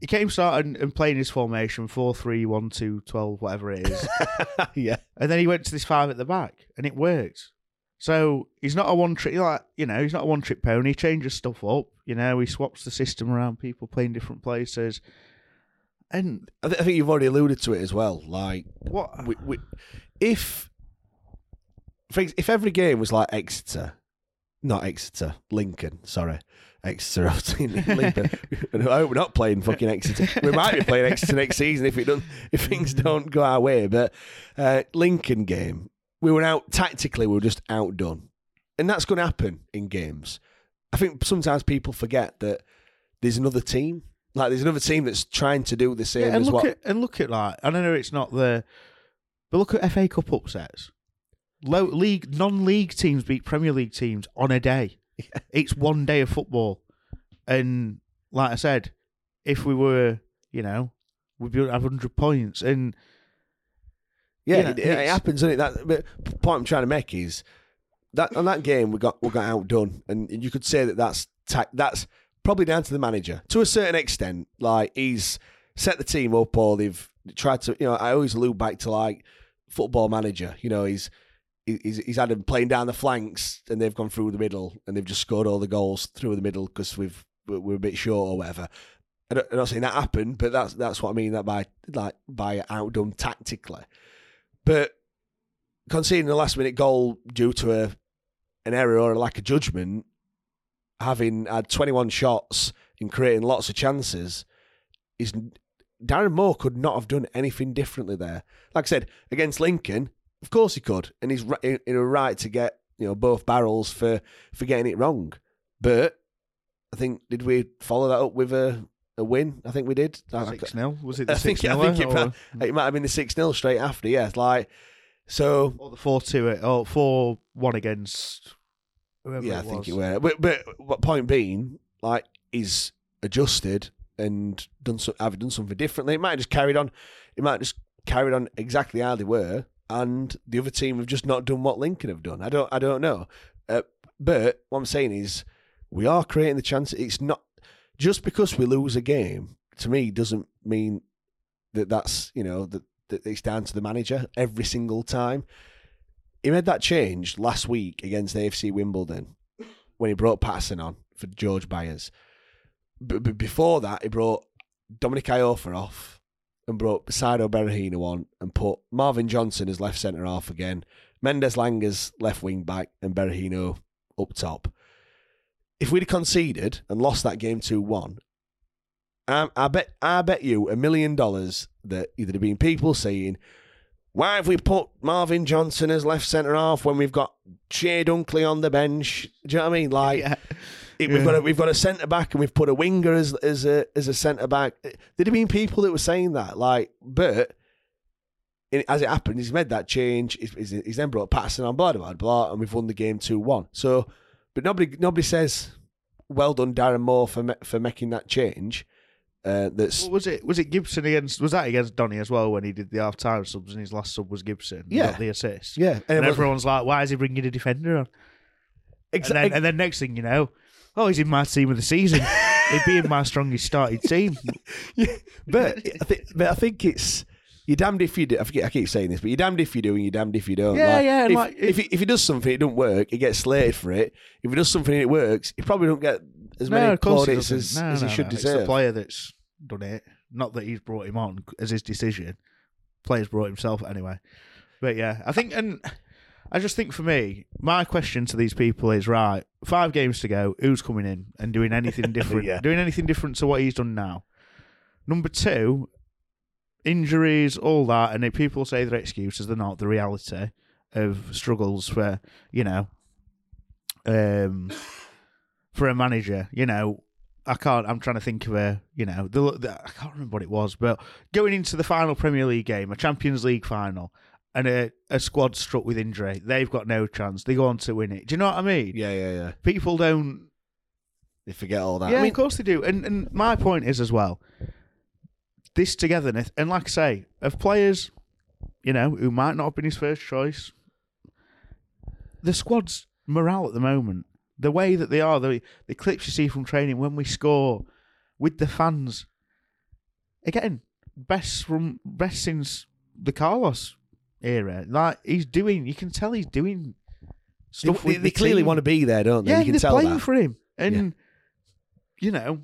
He came starting and playing his formation 4 3 1 2 12 whatever it is. yeah. And then he went to this five at the back and it worked. So he's not a one trick like you know, he's not a one trick pony, he changes stuff up, you know, he swaps the system around people playing different places. And I, th- I think you've already alluded to it as well. Like, what we, we, if if every game was like Exeter, not Exeter, Lincoln, sorry, Exeter. Lincoln. I hope we're not playing fucking Exeter. We might be playing Exeter next season if it don't, if things don't go our way. But uh, Lincoln game, we were out tactically. We were just outdone, and that's going to happen in games. I think sometimes people forget that there's another team like there's another team that's trying to do the same yeah, and as look what. At, and look at like I don't know, it's not the, but look at FA Cup upsets. Low league, non-league teams beat Premier League teams on a day. Yeah. It's one day of football, and like I said, if we were, you know, we'd be have hundred points. And yeah, you know, it, it, happens, doesn't it? That but point I'm trying to make is that on that game we got we got outdone, and you could say that that's ta- that's probably down to the manager to a certain extent. Like he's set the team up, or they've tried to. You know, I always allude back to like football manager. You know, he's he's he's had them playing down the flanks, and they've gone through the middle, and they've just scored all the goals through the middle because we've we're a bit short or whatever. I'm not saying that happened, but that's that's what I mean. That by like by outdone tactically, but conceding the last minute goal due to a an error or a lack of judgment having had 21 shots and creating lots of chances, is Darren Moore could not have done anything differently there. Like I said, against Lincoln, of course he could, and he's in a right to get you know both barrels for for getting it wrong. But I think did we follow that up with a a win? I think we did. Six 0 was it? The I think, I think it, might, it might have been the six 0 straight after. Yeah, like so. Or the four two, or oh, four one against yeah, I think it were. But, but what point being, like, he's adjusted and done so, have done something differently. It might have just carried on. It might have just carried on exactly how they were, and the other team have just not done what Lincoln have done. I don't. I don't know. Uh, but what I'm saying is, we are creating the chance. It's not just because we lose a game. To me, doesn't mean that that's you know that, that it's down to the manager every single time he made that change last week against AFC Wimbledon when he brought Paterson on for George Byers. But before that, he brought Dominic Iorfa off and brought Saido Berahino on and put Marvin Johnson as left centre half again, Mendez-Laing as left wing back, and Berahino up top. If we'd conceded and lost that game 2 1, um, I bet I bet you a million dollars that either have been people saying, why have we put Marvin Johnson as left centre half when we've got Chey Dunkley on the bench? Do you know what I mean? Like, yeah. it, we've got a, we've got a centre back and we've put a winger as as a as a centre back. There'd have been people that were saying that, like, but as it happened, he's made that change. He's, he's then brought Paterson on, blah blah blah, and we've won the game two one. So, but nobody nobody says well done, Darren Moore, for ma- for making that change. Uh, that's was it? Was it Gibson against? Was that against Donny as well when he did the half time subs and his last sub was Gibson? He Yeah. got the assist. yeah, and, it was- everyone's like, "Why is he bringing a defender on?" exa- And then, and then next thing you know, oh, he's in my team of the season. He'd be in my strongest started team. Yeah, but I think, but I think it's you're damned if you do. I forget. I keep saying this, but you're damned if you do and you're damned if you don't. Yeah, yeah, If, like, if, he, if he does something, it don't work. He gets slated for it. If he does something and it works, he probably don't get as many no, of course he plaudits doesn't. as, No, as no, he should no. It's deserve. the player that's done it. Not that he's brought him on as his decision. Player's brought himself anyway. But yeah, I think, and I just think for me, my question to these people is right. Five games to go. Who's coming in and doing anything different? Yeah. Doing anything different to what he's done now. Number two, injuries, all that, and if people say they're excuses, they're not. The reality of struggles for you know, um, for a manager, you know. I can't. I'm trying to think of a, you know, the, the, I can't remember what it was, but going into the final Premier League game, a Champions League final, and a, a squad struck with injury, they've got no chance. They go on to win it. Do you know what I mean? Yeah, yeah, yeah. People don't They forget all that. yeah, I mean, of course they do. And and my point is as well, this togetherness, and like I say, of players, you know, who might not have been his first choice, the squad's morale at the moment, the way that they are, the the clips you see from training when we score with the fans, again, best from best since the Carlos era. Like he's doing, you can tell he's doing stuff. they- they the clearly team. want to be there, don't they? Yeah, you can they're tell playing that. for him, and you know,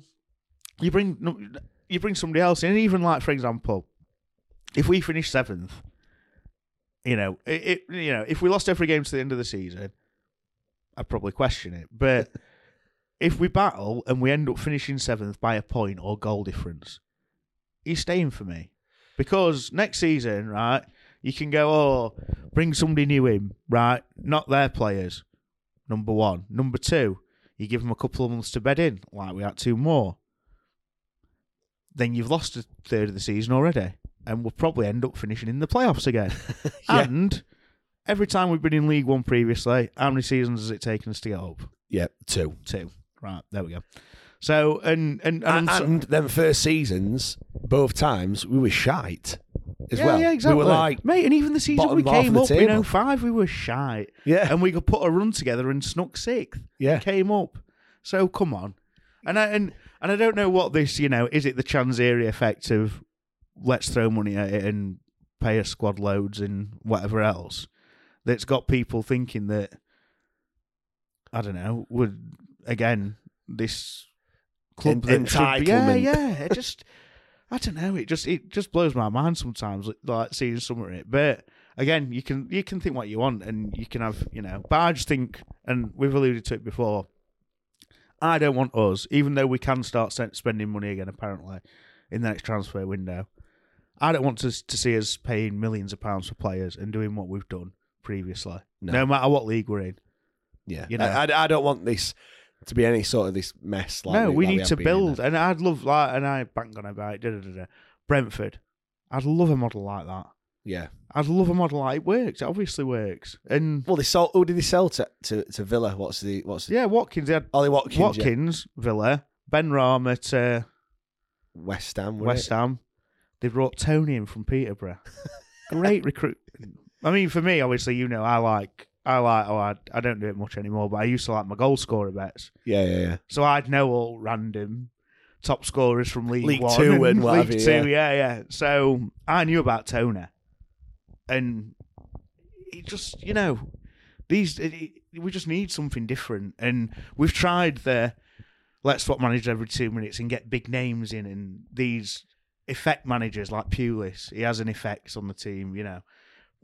you bring you bring somebody else in. Even like, for example, if we finish seventh, you know, it, it you know, if we lost every game to the end of the season, I'd probably question it. But if we battle and we end up finishing seventh by a point or goal difference, he's staying for me because next season, right? You can go, oh, bring somebody new in, right? Not their players. Number one. Number two, you give them a couple of months to bed in, like we had two more. Then you've lost a third of the season already, and we'll probably end up finishing in the playoffs again. Yeah. And every time we've been in League One previously, how many seasons has it taken us to get up? Yeah, two. Two. Right, there we go. So, and and and, And, and them first seasons, both times, we were shite as yeah, well. Yeah, exactly. We were like, mate, and even the season we came up in table. 05, we were shy. Yeah. and we could put a run together and snuck sixth. Yeah. came up. So come on, and I and and I don't know what this. You know, is it the Chansiri effect of let's throw money at it and pay a squad loads and whatever else that's got people thinking that I don't know would again this club En- that be, yeah yeah it just I don't know it just it just blows my mind sometimes like seeing some of it. But again you can you can think what you want and you can have you know but I just think and we've alluded to it before I don't want us even though we can start spending money again apparently in the next transfer window I don't want to to see us paying millions of pounds for players and doing what we've done previously No. no matter what league we're in yeah. you know. I, I, I don't want this to be any sort of this mess. Like no, we like need have to build, and I'd love like, and I banged on about it. Da, da, da, da. Brentford, I'd love a model like that. Yeah. I'd love a model like it works. It obviously works, and Well, they sold. Who did they sell to, to, to Villa? What's the what's the yeah, Watkins. They had Ollie Watkins? yeah. Watkins, Villa, Benrahma at uh, West Ham. West it? Ham. They brought Toney in from Peterborough. Great recruit. I mean, for me, obviously, you know, I like, I like. Oh, I, I don't do it much anymore, but I used to like my goal scorer bets. Yeah, yeah, yeah. So I'd know all random top scorers from League, League One Two and what League Two, yeah. yeah, So I knew about Toney, and it just you know these it, it- we just need something different, and we've tried the let's swap managers every two minutes and get big names in, and these effect managers like Pulis, he has an effect on the team, you know.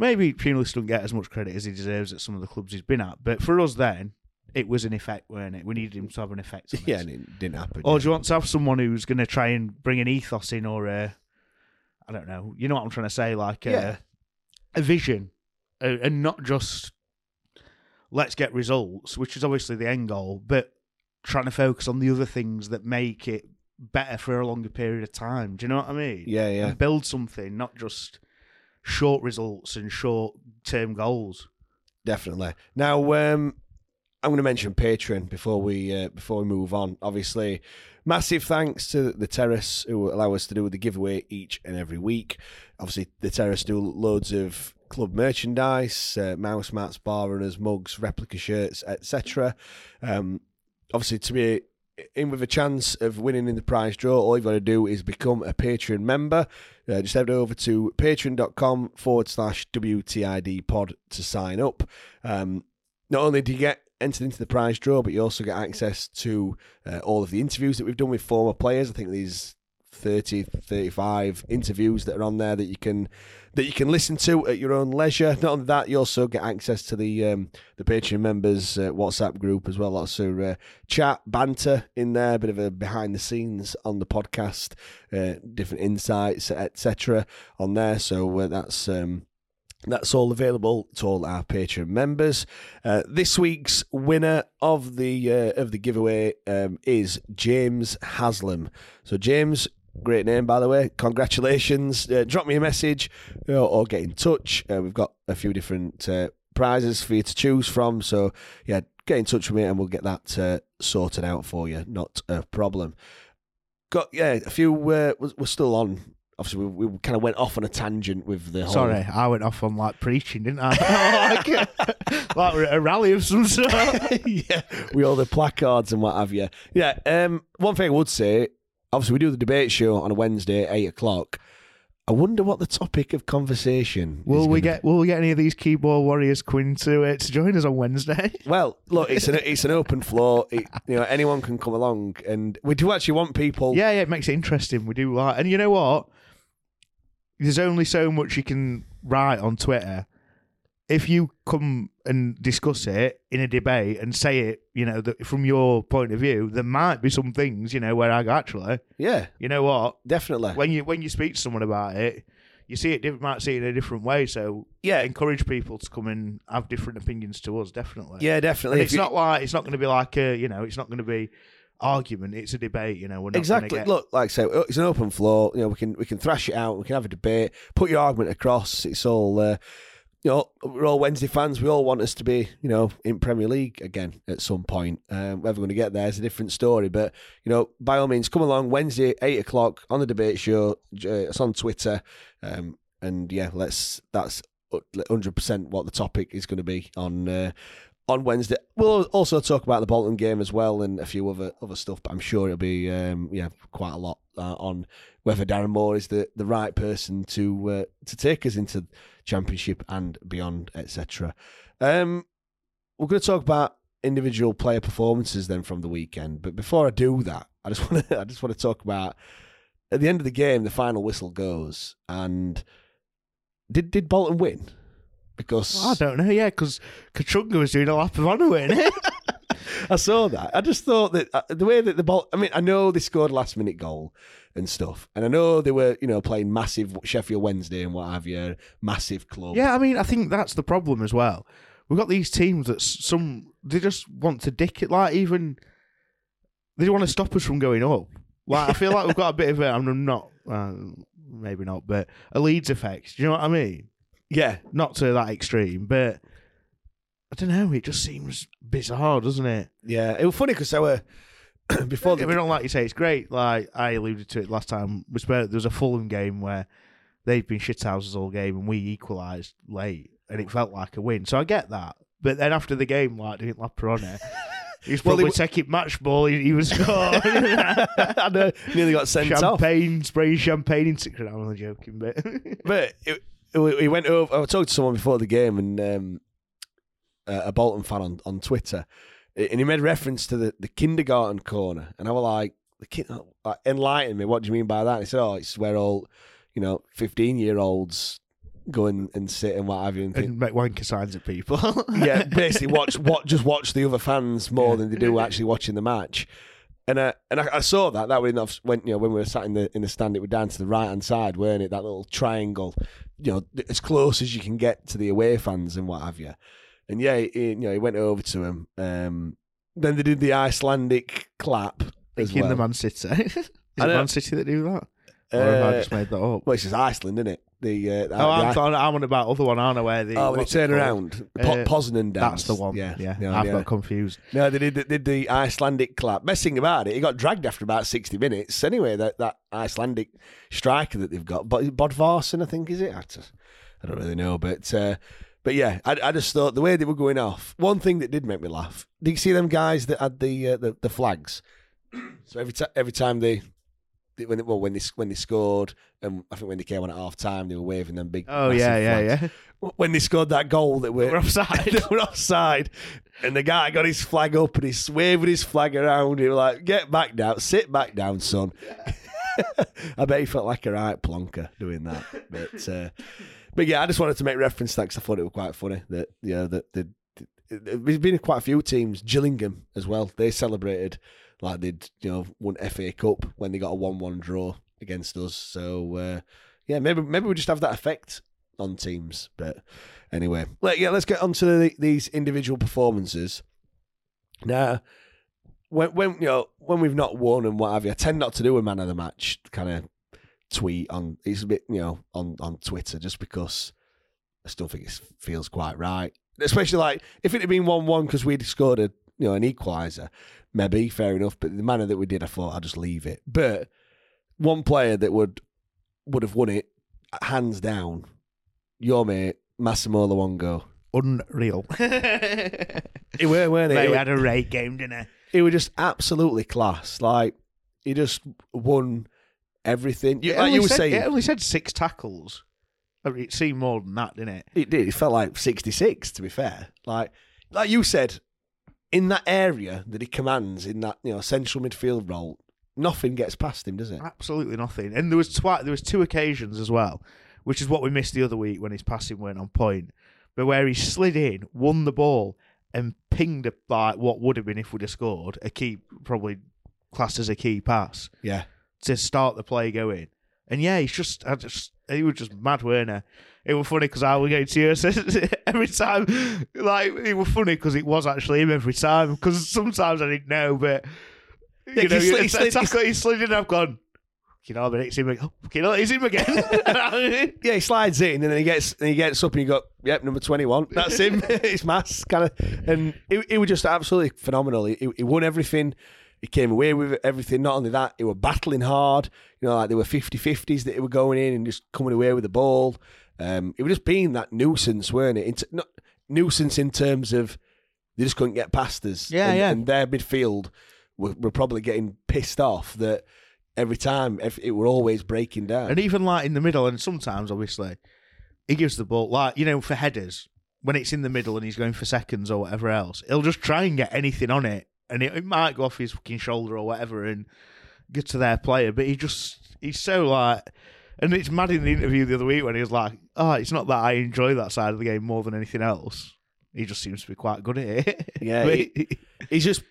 Maybe Pulis doesn't get as much credit as he deserves at some of the clubs he's been at, but for us then, it was an effect, weren't it? We needed him to have an effect. On Yeah, and it didn't happen. Or do you want to have someone who's going to try and bring an ethos in, or a, I don't know, you know what I'm trying to say, like a, Yeah. a vision, uh, and not just let's get results, which is obviously the end goal, but trying to focus on the other things that make it better for a longer period of time. Do you know what I mean? Yeah, yeah. And build something, not just short results and short term goals. Definitely. Now, um, I'm going to mention Patreon before we uh, before we move on. Obviously, massive thanks to the Terrace who allow us to do the giveaway each and every week. Obviously, the Terrace do loads of club merchandise, uh, mouse mats, bar runners, mugs, replica shirts, etc. Um, obviously, to be in with a chance of winning in the prize draw, all you've got to do is become a Patreon member. Uh, just head over to patreon.com forward slash WTID pod to sign up. Um, not only do you get entered into the prize draw, but you also get access to uh, all of the interviews that we've done with former players. I think these 30, 35 interviews that are on there that you can that you can listen to at your own leisure. Not only that, you also get access to the um, the Patreon members uh, WhatsApp group as well. Lots of uh, chat, banter in there, a bit of a behind the scenes on the podcast, uh, different insights, etc. on there. So uh, that's. Um, that's all available to all our Patreon members. Uh, this week's winner of the uh, of the giveaway um, is James Haslam. So James, great name by the way. Congratulations! Uh, drop me a message or, or get in touch. Uh, we've got a few different uh, prizes for you to choose from. So yeah, get in touch with me and we'll get that uh, sorted out for you. Not a problem. Got yeah, a few. we're, we're still on obviously we, we kind of went off on a tangent with the whole. Sorry, I went off on like preaching, didn't I? like, like a rally of some sort. yeah, we all the placards and what have you. Yeah. Um. One thing I would say, obviously, we do the debate show on a Wednesday at eight o'clock. I wonder what the topic of conversation. Will we get? Be. Will we get any of these keyboard warriors Quinn to uh, to join us on Wednesday? Well, look, it's an it's an open floor. It, you know, anyone can come along, and we do actually want people. Yeah, yeah, it makes it interesting. We do like, and you know what? there's only so much you can write on Twitter. If you come and discuss it in a debate and say it, you know, that from your point of view, there might be some things, you know, where I go, actually, yeah, you know what, definitely. When you when you speak to someone about it, you see it might see it in a different way. So yeah, encourage people to come and have different opinions to us. Definitely. Yeah, definitely. it's you... not like it's not going to be like a you know it's not going to be argument. It's a debate, you know. We're not exactly. Get... Look, like I say, it's an open floor. You know, we can we can thrash it out. We can have a debate. Put your argument across. It's all. Uh, you know, we're all Wednesday fans. We all want us to be, you know, in Premier League again at some point. Um, whether we're going to get there is a different story. But you know, by all means, come along Wednesday eight o'clock on the debate show. Uh, it's on Twitter, um, and yeah, let's. That's hundred percent what the topic is going to be on uh, on Wednesday. We'll also talk about the Bolton game as well and a few other other stuff. But I'm sure it'll be um, yeah quite a lot uh, on whether Darren Moore is the, the right person to uh, to take us into Championship and beyond, etc. Um, we're going to talk about individual player performances then from the weekend. But before I do that, I just want to I just want to talk about at the end of the game, the final whistle goes, and did did Bolton win? because well, I don't know. Yeah, because Kachunga was doing a lap of honour, weren't I saw that. I just thought that uh, the way that the ball. I mean, I know they scored last minute goal and stuff, and I know they were, you know, playing massive Sheffield Wednesday and what have you, massive club. Yeah, I mean, I think that's the problem as well. We've got these teams that some they just want to dick it, like even they want to stop us from going up. Like I feel like we've got a bit of a. I'm not. Uh, maybe not, but a Leeds effect. Do you know what I mean? Yeah, not to that extreme, but I don't know. It just seems bizarre, doesn't it? Yeah, it was funny because I were before. The... I don't like you say it's great. Like I alluded to it last time we spoke. There was a Fulham game where they'd been shithouses all game and we equalised late, and it felt like a win. So I get that. But then after the game, like didn't doing Laperone. He's probably well, he, taking match ball. He, he was scored. I know. Nearly got sent champagne, off. Champagne, spraying champagne into. I'm only joking, but but it, we went over. I talked to someone before the game, and um, a Bolton fan on, on Twitter, and he made reference to the, the kindergarten corner, and I was like, "The kid, like, enlighten me. What do you mean by that?" And he said, "Oh, it's where all, you know, fifteen year olds." Go and, and sit and what have you, and, and make wanker signs at people. yeah, basically watch, what just watch the other fans more than they do actually watching the match. And uh, and I, I, saw that that when went you know when we were sat in the in the stand, it was down to the right hand side, weren't it? That little triangle, you know, as close as you can get to the away fans and what have you. And yeah, he, you know, he went over to him. Um, then they did the Icelandic clap as Thinking well. the Man City. Is it Man City that do that? Or have I Uh, just made that up? Well, it's just Iceland, isn't it? The uh, Oh, I'm, the, talking, I'm on about other one, aren't I? Where the oh, when they what's it turn called? around, po- Uh, Poznan dance. That's the one. Yeah, Yeah, yeah, I've yeah. got confused. No, they did, they did the Icelandic clap. Best thing about it, he got dragged after about 60 minutes. Anyway, that, that Icelandic striker that they've got, but Bodvarsson, I think, is it? I, just, I don't really know, but uh, but yeah, I, I just thought the way they were going off. One thing that did make me laugh. Did you see them guys that had the uh, the, the flags? So every time every time they. they- When they, well, when they when they scored, and I think when they came on at half time, they were waving them big. Oh yeah, yeah, flags. yeah. When they scored that goal, that were We're offside. they were offside, and the guy got his flag up and he's waving his flag around. He was like, "Get back down, sit back down, son." I bet he felt like a right plonker doing that, but uh, but yeah, I just wanted to make reference to that because I thought it was quite funny that know that the. There's been quite a few teams, Gillingham as well. They celebrated like they'd you know won FA Cup when they got a one-one draw against us. So uh, yeah, maybe maybe we just have that effect on teams. But anyway, let, yeah, let's get on to the, these individual performances. Now, when when you know when we've not won and what have you, I tend not to do a man of the match kind of tweet on. It's a bit you know on on Twitter just because I still think it feels quite right. Especially like if it had been one one because we'd scored a you know an equaliser, maybe fair enough. But the manner that we did, I thought I'd just leave it. But one player that would would have won it hands down, your mate Massimo Luongo. Unreal. He were, weren't he? Mate, He he had a great game, didn't he? he was just absolutely class. Like he just won everything. You, like you were said, saying, it only said six tackles. I mean, It seemed more than that, didn't it? it did. It felt like sixty six. To be fair, like like you said, in that area that he commands in that you know central midfield role, nothing gets past him, does it? Absolutely nothing. And there was twi- there was two occasions as well, which is what we missed the other week when his passing weren't on point, but where he slid in, won the ball, and pinged a, like what would have been if we'd have scored a key, probably classed as a key pass Yeah. To start the play going. And yeah, he's just, I just, he was just mad, weren't he? It was funny because I was getting tears every time. Like it was funny because it was actually him every time. Because sometimes I didn't know, but you Yeah, know, he slid- he slid- tackle, he slid in. and I've gone. You know, but it's him again. You know, it's him again. Yeah, he slides in and then he gets and he gets up and you go, yep, number twenty one. That's him. it's mass kind of, and he was just absolutely phenomenal. He, he won everything. He came away with everything. Not only that, he were battling hard. You know, like there were 50-50s that he were going in and just coming away with the ball. Um, it was just being that nuisance, weren't it? Into, not nuisance in terms of they just couldn't get past us. Yeah, and, yeah. And their midfield were, were probably getting pissed off that every time ev- it were always breaking down. and even like in the middle, and sometimes obviously he gives the ball like you know for headers when it's in the middle and he's going for seconds or whatever else. He'll just try and get anything on it, and it, it might go off his fucking shoulder or whatever and get to their player. But he just he's so like. And it's mad in the interview the other week when he was like, "Oh, it's not that I enjoy that side of the game more than anything else. He just seems to be quite good at it." Yeah, he- He's just,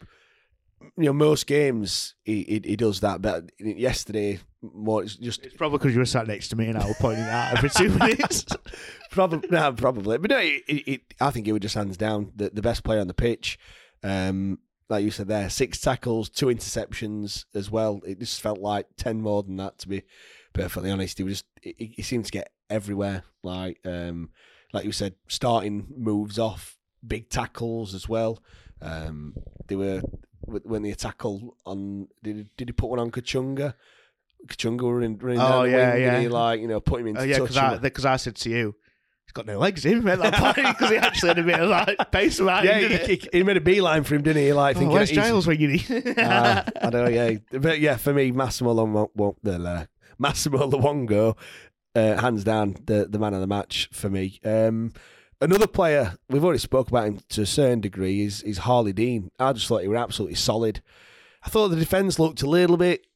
you know, most games he he, he does that. But yesterday, more it's just it's probably because you were sat next to me and I was pointing out every two minutes. probably no, probably. But no, it, it, it, I think he was just hands down the, the best player on the pitch. Um, like you said there, six tackles, two interceptions as well. It just felt like ten more than that. To be perfectly honest, he was just he, he seemed to get everywhere. Like um, like you said, starting moves off, big tackles as well. Um, they were when the tackle on did he, did he put one on Kachunga? Kachunga were in, running Oh, down the yeah, wing, yeah. and he like you know put him into Oh yeah, touch. because I because I said to you, he's got no legs in at that point because he actually had a bit of like pace about yeah, him. he, he, he made a beeline for him, didn't he? Like, Oh, thinking where's Giles when you need? Ah, I don't know. Yeah, but yeah, for me, Massimo Luongo, the uh, Massimo Luongo, uh, hands down the the man of the match for me. Um, another player we've already spoke about him to a certain degree is is Harlee Dean. I just thought he was absolutely solid. I thought the defence looked a little bit.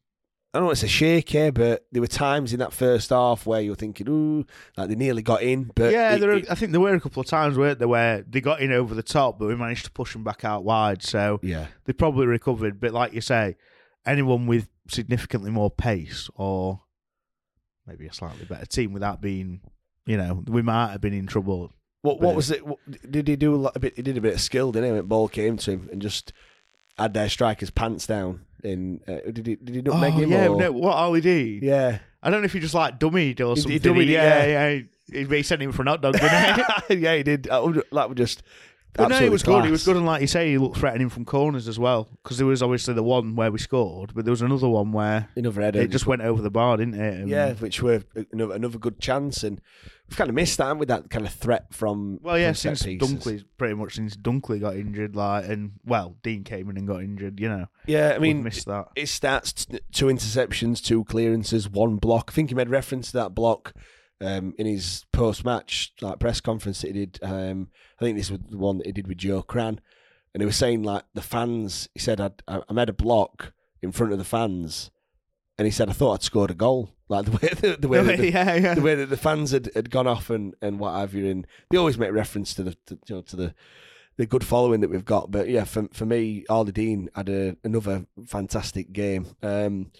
I don't know, it's a shaky, but there were times in that first half where you were thinking, "Ooh," like they nearly got in." But yeah, it- there are, it- I think there were a couple of times, weren't there, where they got in over the top, but we managed to push them back out wide. So yeah, they probably recovered. But like you say, anyone with significantly more pace or maybe a slightly better team without being, you know, we might have been in trouble. What what was it? What, did he do a, lot, a bit? He did a bit of skill, didn't he? When ball came to him and just had their strikers' pants down In uh, did he did he Oh, make him? yeah, or? no, what Ollie did? yeah. I don't know if he just like dummied or He- he something. dummied yeah, yeah. yeah. He, he sent him for an hot dog, didn't he? yeah, he did. That was just. But no, it absolutely was good. It was good, and like you say, he looked threatening from corners as well. Because there was obviously the one where we scored, but there was another one where Another header. it just went over the bar, didn't it? And- Yeah, which were another, another good chance, and we've kind of missed that with that kind of threat from. Well, yeah, from since. Dunkley, pretty much since Dunkley got injured, like, and well, Dean came in and got injured. You know, Yeah, I mean, missed that. his stats: two interceptions, two clearances, one block. I think he made reference to that block um, in his post-match like press conference that he did. Um, I think this was the one that he did with Joe Crann, and he was saying like the fans. He said, I'd, "I I made a block in front of the fans," and he said, "I thought I'd scored a goal." Like the way the, the way that the, yeah, yeah. the way that the fans had, had gone off and, and what have you, and they always make reference to the to, you know to the the good following that we've got. But yeah, for for me, Harlee Dean had a, another fantastic game. Um,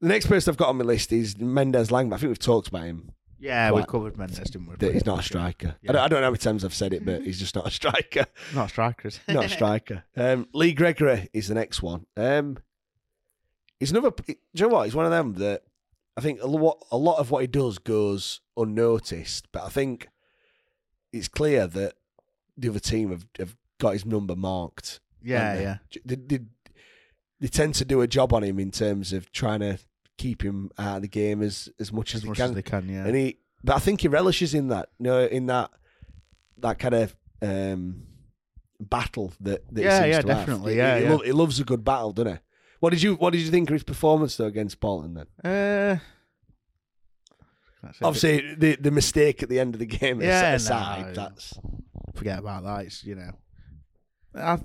the next person I've got on my list is Mendez-Laing. I think we've talked about him. Yeah, we Quite- covered Mendez, didn't we? That he's not a striker. I, don't, I don't know how many times I've said it, but he's just not a striker. Not strikers. not a striker. Um, Lee Gregory is the next one. Um, he's another. Do you know what? He's one of them that I think a lot, a lot of what he does goes unnoticed, but I think it's clear that the other team have, have got his number marked. yeah, haven't yeah. They, they, they tend to do a job on him in terms of trying to keep him out of the game as, as much as, As they much can. as they can, yeah. And he, but I think he relishes in that, you know, in that that kind of um, battle that, that Yeah, yeah, definitely, He- yeah, he, yeah. lo- he loves a good battle, doesn't he? What did you What did you think of his performance though against Bolton? Then Uh, a bit- obviously the the mistake at the end of the game Yeah, aside, no. that's forget about that. It's you know, I, I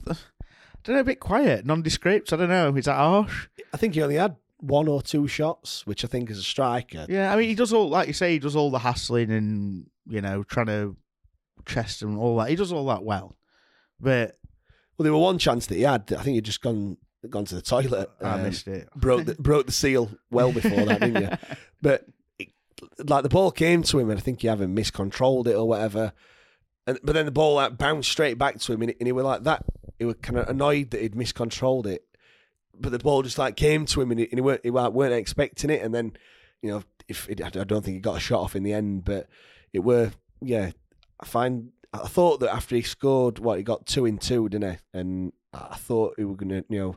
don't know, a bit quiet, nondescript. I don't know. Is that harsh? I think he only had one or two shots, which I think is a striker, Yeah, I mean, he does all like you say. He does all the hassling and you know trying to chest and all that. He does all that well, but well, there were one chance that he had. I think he'd just gone gone to the toilet. I um, missed it. broke the, broke the seal well before that, didn't you? But it, like the ball came to him, and I think he either miscontrolled it or whatever. And but then the ball like bounced straight back to him, and, and he was like that. He was kind of annoyed that he'd miscontrolled it, but the ball just like came to him, and he, and he weren't he weren't expecting it. And then you know, if it, I don't think he got a shot off in the end, but it were yeah. I find I thought that after he scored, what he got two in two, didn't he? And I thought he were gonna you know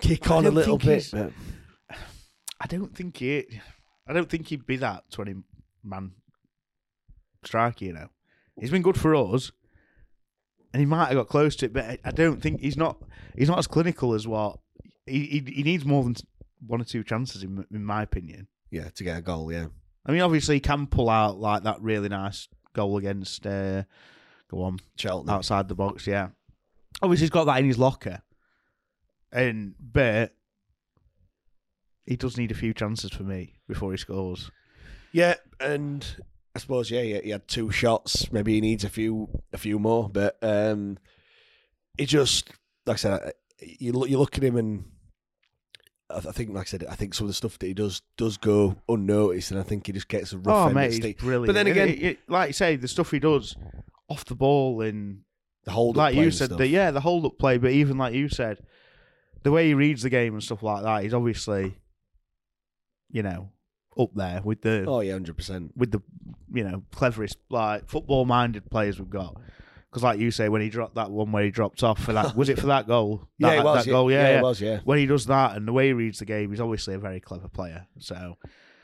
kick on a little bit. But I don't think he. I don't think he'd be that twenty man striker. You know, he's been good for us, and he might have got close to it, but I- I don't think he's not. He's not as clinical as what he. He, he needs more than one or two chances, in, in my opinion. yeah, to get a goal, yeah. I mean, obviously, he can pull out like that really nice goal against. Uh, go on, Cheltenham. outside the box. Yeah, obviously he's got that in his locker, and but he does need a few chances for me before he scores. Yeah, and I suppose yeah, he, he had two shots. Maybe he needs a few, a few more. But um, he just, like I said, you look, you look at him, and I think, like I said, I think some of the stuff that he does does go unnoticed, and I think he just gets a oh, rough Oh end mate, of he's brilliant. But then again, it- it- like you say, the stuff he does off the ball and the hold, like you said, the, yeah, the hold up play. But even like you said, the way he reads the game and stuff like that, he's obviously, you know, up there with the Oh yeah, hundred percent. with the you know cleverest like football minded players we've got. Because like you say, when he dropped that one where he dropped off for that, was it for that goal? Yeah, that, it was. That goal, yeah, yeah, yeah. it was. Yeah. When he does that and the way he reads the game, he's obviously a very clever player. So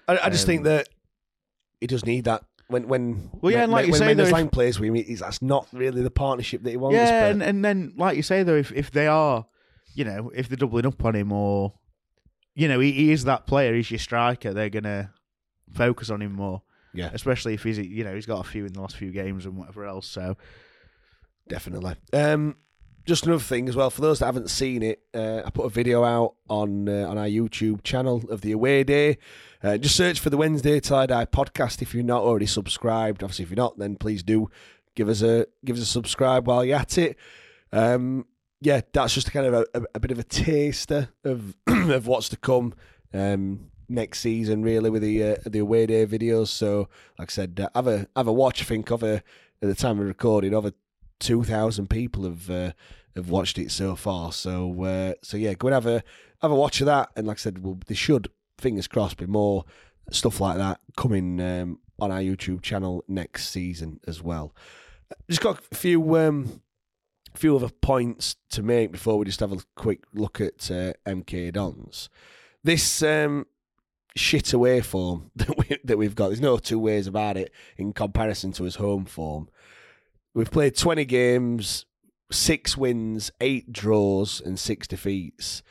I, I just think Um, that he does need that. When when Well, yeah, and like you when say, Mendez though, if- Laing plays with him, he's, that's not really the partnership that he wants. yeah, and, and then like you say though, if if they are, you know, if they're doubling up on him or, you know, he, he is that player, he's your striker. They're gonna focus on him more, yeah, especially if he's you know he's got a few in the last few games and whatever else. So Definitely. Um, just another thing as well for those that haven't seen it, uh, I put a video out on uh, on our YouTube channel of the away day. Uh, just search for the Wednesday Til I Die podcast if you're not already subscribed. Obviously, if you're not, then please do give us a give us a subscribe while you're at it. Um, yeah, that's just kind of a, a, a bit of a taster of of what's to come um, next season, really, with the uh, the away day videos. So, like I said, uh, have a have a watch. I think of a at the time of recording, over two thousand people have uh, have watched it so far. So uh, so yeah, go and have a have a watch of that. And like I said, well, there should, fingers crossed, be more stuff like that coming um, on our YouTube channel next season as well. Just got a few um, few other points to make before we just have a quick look at uh, MK Dons. This um, shit away form that we that we've got. There's no two ways about it in comparison to his home form. We've played 20 games, six wins, eight draws, and six defeats.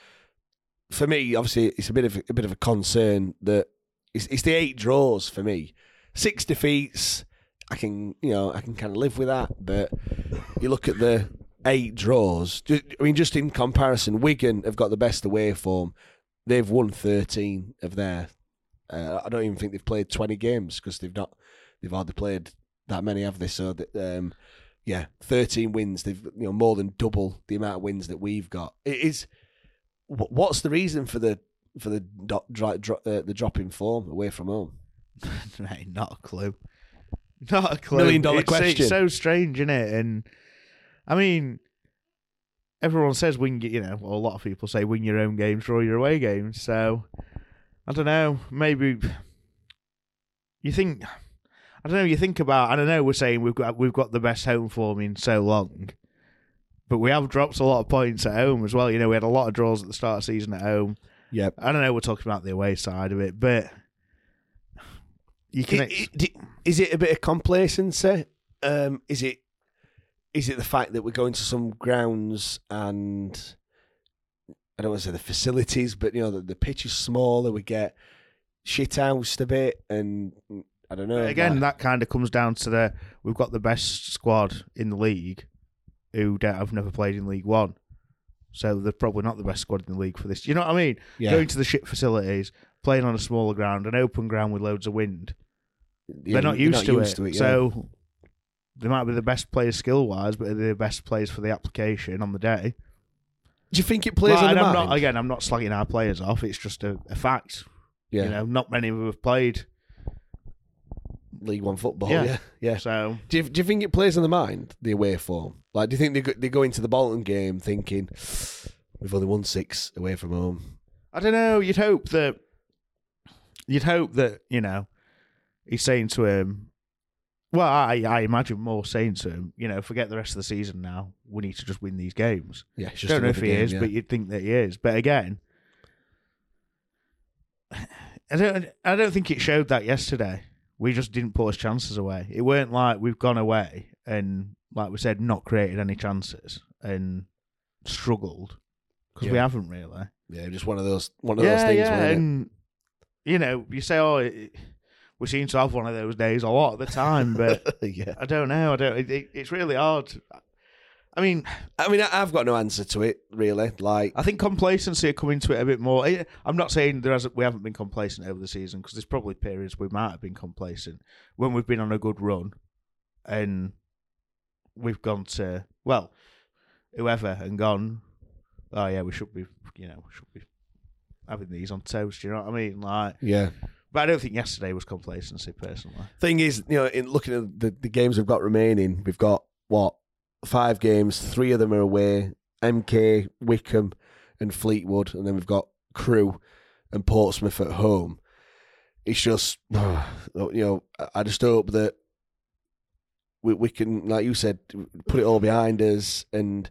For me, obviously, it's a bit of a, bit of a concern that it's, it's the eight draws for me. Six defeats, I can you know I can kind of live with that. But you look at the eight draws. I mean, just in comparison, Wigan have got the best away form. They've won thirteen of their. Uh, I don't even think they've played twenty games because they've not. They've hardly played that many, have they? So, um, yeah, thirteen wins. They've you know more than double the amount of wins that we've got. It is. What's the reason for the for the dry, dro, uh, the drop in form away from home? not a clue. Not a clue. Million dollar it's, question. It's so strange, isn't it? And I mean, everyone says win. You know, well, a lot of people say win your own games, draw your away games. So I don't know. Maybe you think. I don't know. You think about. I don't know. We're saying we've got we've got the best home form in so long, but we have dropped a lot of points at home as well. You know, we had a lot of draws at the start of the season at home. Yep. I don't know. We're talking about the away side of it, but you can. It, it, is it a bit of complacency? Um, is it is it the fact that we're going to some grounds and I don't want to say the facilities, but you know the, the pitch is smaller. We get shit housed a bit, and I don't know. Again, like, that kind of comes down to the we've got the best squad in the league who have never played in League One. So they're probably not the best squad in the league for this. You know what I mean? Yeah. Going to the shit facilities, playing on a smaller ground, an open ground with loads of wind. Yeah, they're not used, not to, used it. to it, yeah. So they might be the best players skill wise, but they're the best players for the application on the day. Do you think it plays Well, on the I'm mind? not again. I'm not slagging our players off. It's just a, a fact. yeah, You know, not many of them have played. League One football. Yeah. Yeah, yeah. So Do you, do you think it plays on the mind the away form? Like, do you think they go, they go into the Bolton game thinking we've only won six away from home? I don't know. You'd hope that. You'd hope that you know. He's saying to him. Well, I I imagine more saying to him, you know, forget the rest of the season now. We need to just win these games. Yeah, it's just don't know if another he game, is, yeah. but you'd think that he is. But again, I don't. I don't think it showed that yesterday. We just didn't put his chances away. It weren't like we've gone away and, like we said, not created any chances and struggled because we haven't really. yeah, just one of those one of those things. yeah, wasn't it? and you know, you say, "Oh, it, we seem to have one of those days a lot of the time," but yeah. I don't know. I don't. It, it, it's really hard. I mean, I mean, I've got no answer to it really. Like, I think complacency are coming to it a bit more. I'm not saying there hasn't, we haven't been complacent over the season because there's probably periods we might have been complacent when we've been on a good run and we've gone to well, whoever and gone. Oh yeah, we should be, you know, we should be having these on toast. You know what I mean? Like, yeah. but I don't think yesterday was complacency personally. Thing is, you know, in looking at the, the games we've got remaining, we've got what five games. Three of them are away. MK, Wycombe, and Fleetwood, and then we've got Crewe and Portsmouth at home. It's just, you know, I- just hope that we we can, like you said, put it all behind us and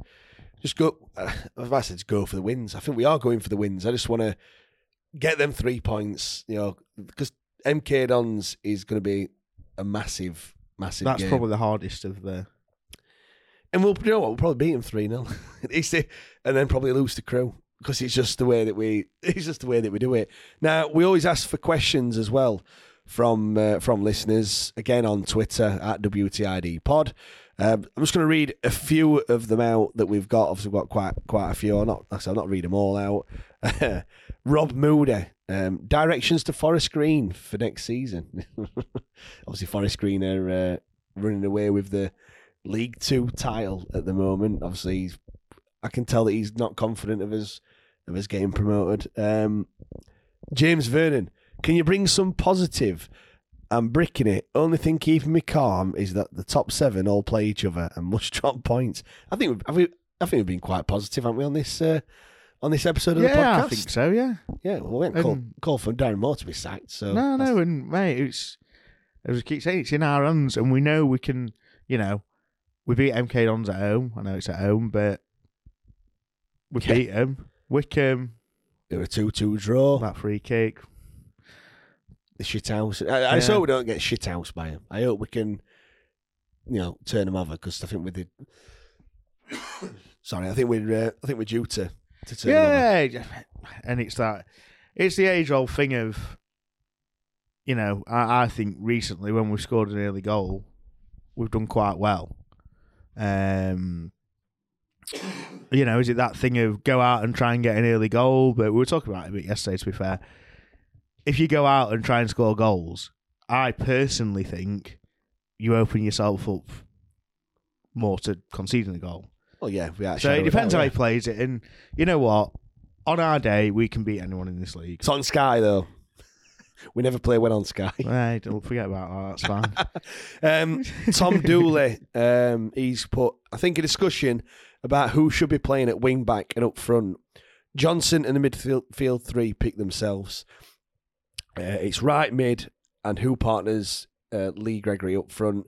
just go. I to go for the wins. I think we are going for the wins. I just want to get them three points. You know, because MK Dons is going to be a massive, massive. That's game. probably the hardest of the. And we'll, you know what, we'll probably beat them 3 0. and then probably lose to Crewe because it's just the way that we it's just the way that we do it. Now, we always ask for questions as well from uh, from listeners, again on Twitter at WTID Pod. Um, I'm just going to read a few of them out that we've got. Obviously, we've got quite quite a few. I'm not, said, I'll not read them all out. Rob Moody, um, directions to Forest Green for next season. Obviously, Forest Green are uh, running away with the League Two title at the moment. Obviously, he's, I can tell that he's not confident of his of his getting promoted. Um, James Vernon, can you bring some positive? I'm bricking it. Only thing keeping me calm is that the top seven all play each other and must drop points. I think we've, have we, I think we've been quite positive, haven't we, on this uh, on this episode of the yeah, podcast? I think so. Yeah. Yeah, well, we haven't called, called for Darren Moore to be sacked. So no, that's- no, and mate, it's as I keep saying, it's in our hands, and we know we can. You know, we beat MK Dons at home. I know it's at home, but we Yeah. beat them. Wycombe, They're a two-two draw. that free kick. The shit house. I, I just hope we don't get shit house by him. I hope we can, you know, turn them over because I think we did. Sorry, I think we're uh, I think we're due to to turn them over. Yeah, and it's that. It's the age-old thing of, you know, I, I think recently when we scored an early goal, we've done quite well. Um, you know, is it that thing of go out and try and get an early goal? But we were talking about it a bit yesterday. To be fair, if you go out and try and score goals, I personally think you open yourself up more to conceding a goal. Well, yeah, we So it depends how he plays it, and you know what? On our day, we can beat anyone in this league. It's on Sky though. We never play well on Sky. Right, don't forget about that. That's fine. Um, Tom Dooley, um, he's put, I think, a discussion about who should be playing at wing back and up front. Johnson and the midfield field three pick themselves. Uh, it's right mid and who partners uh, Lee Gregory up front.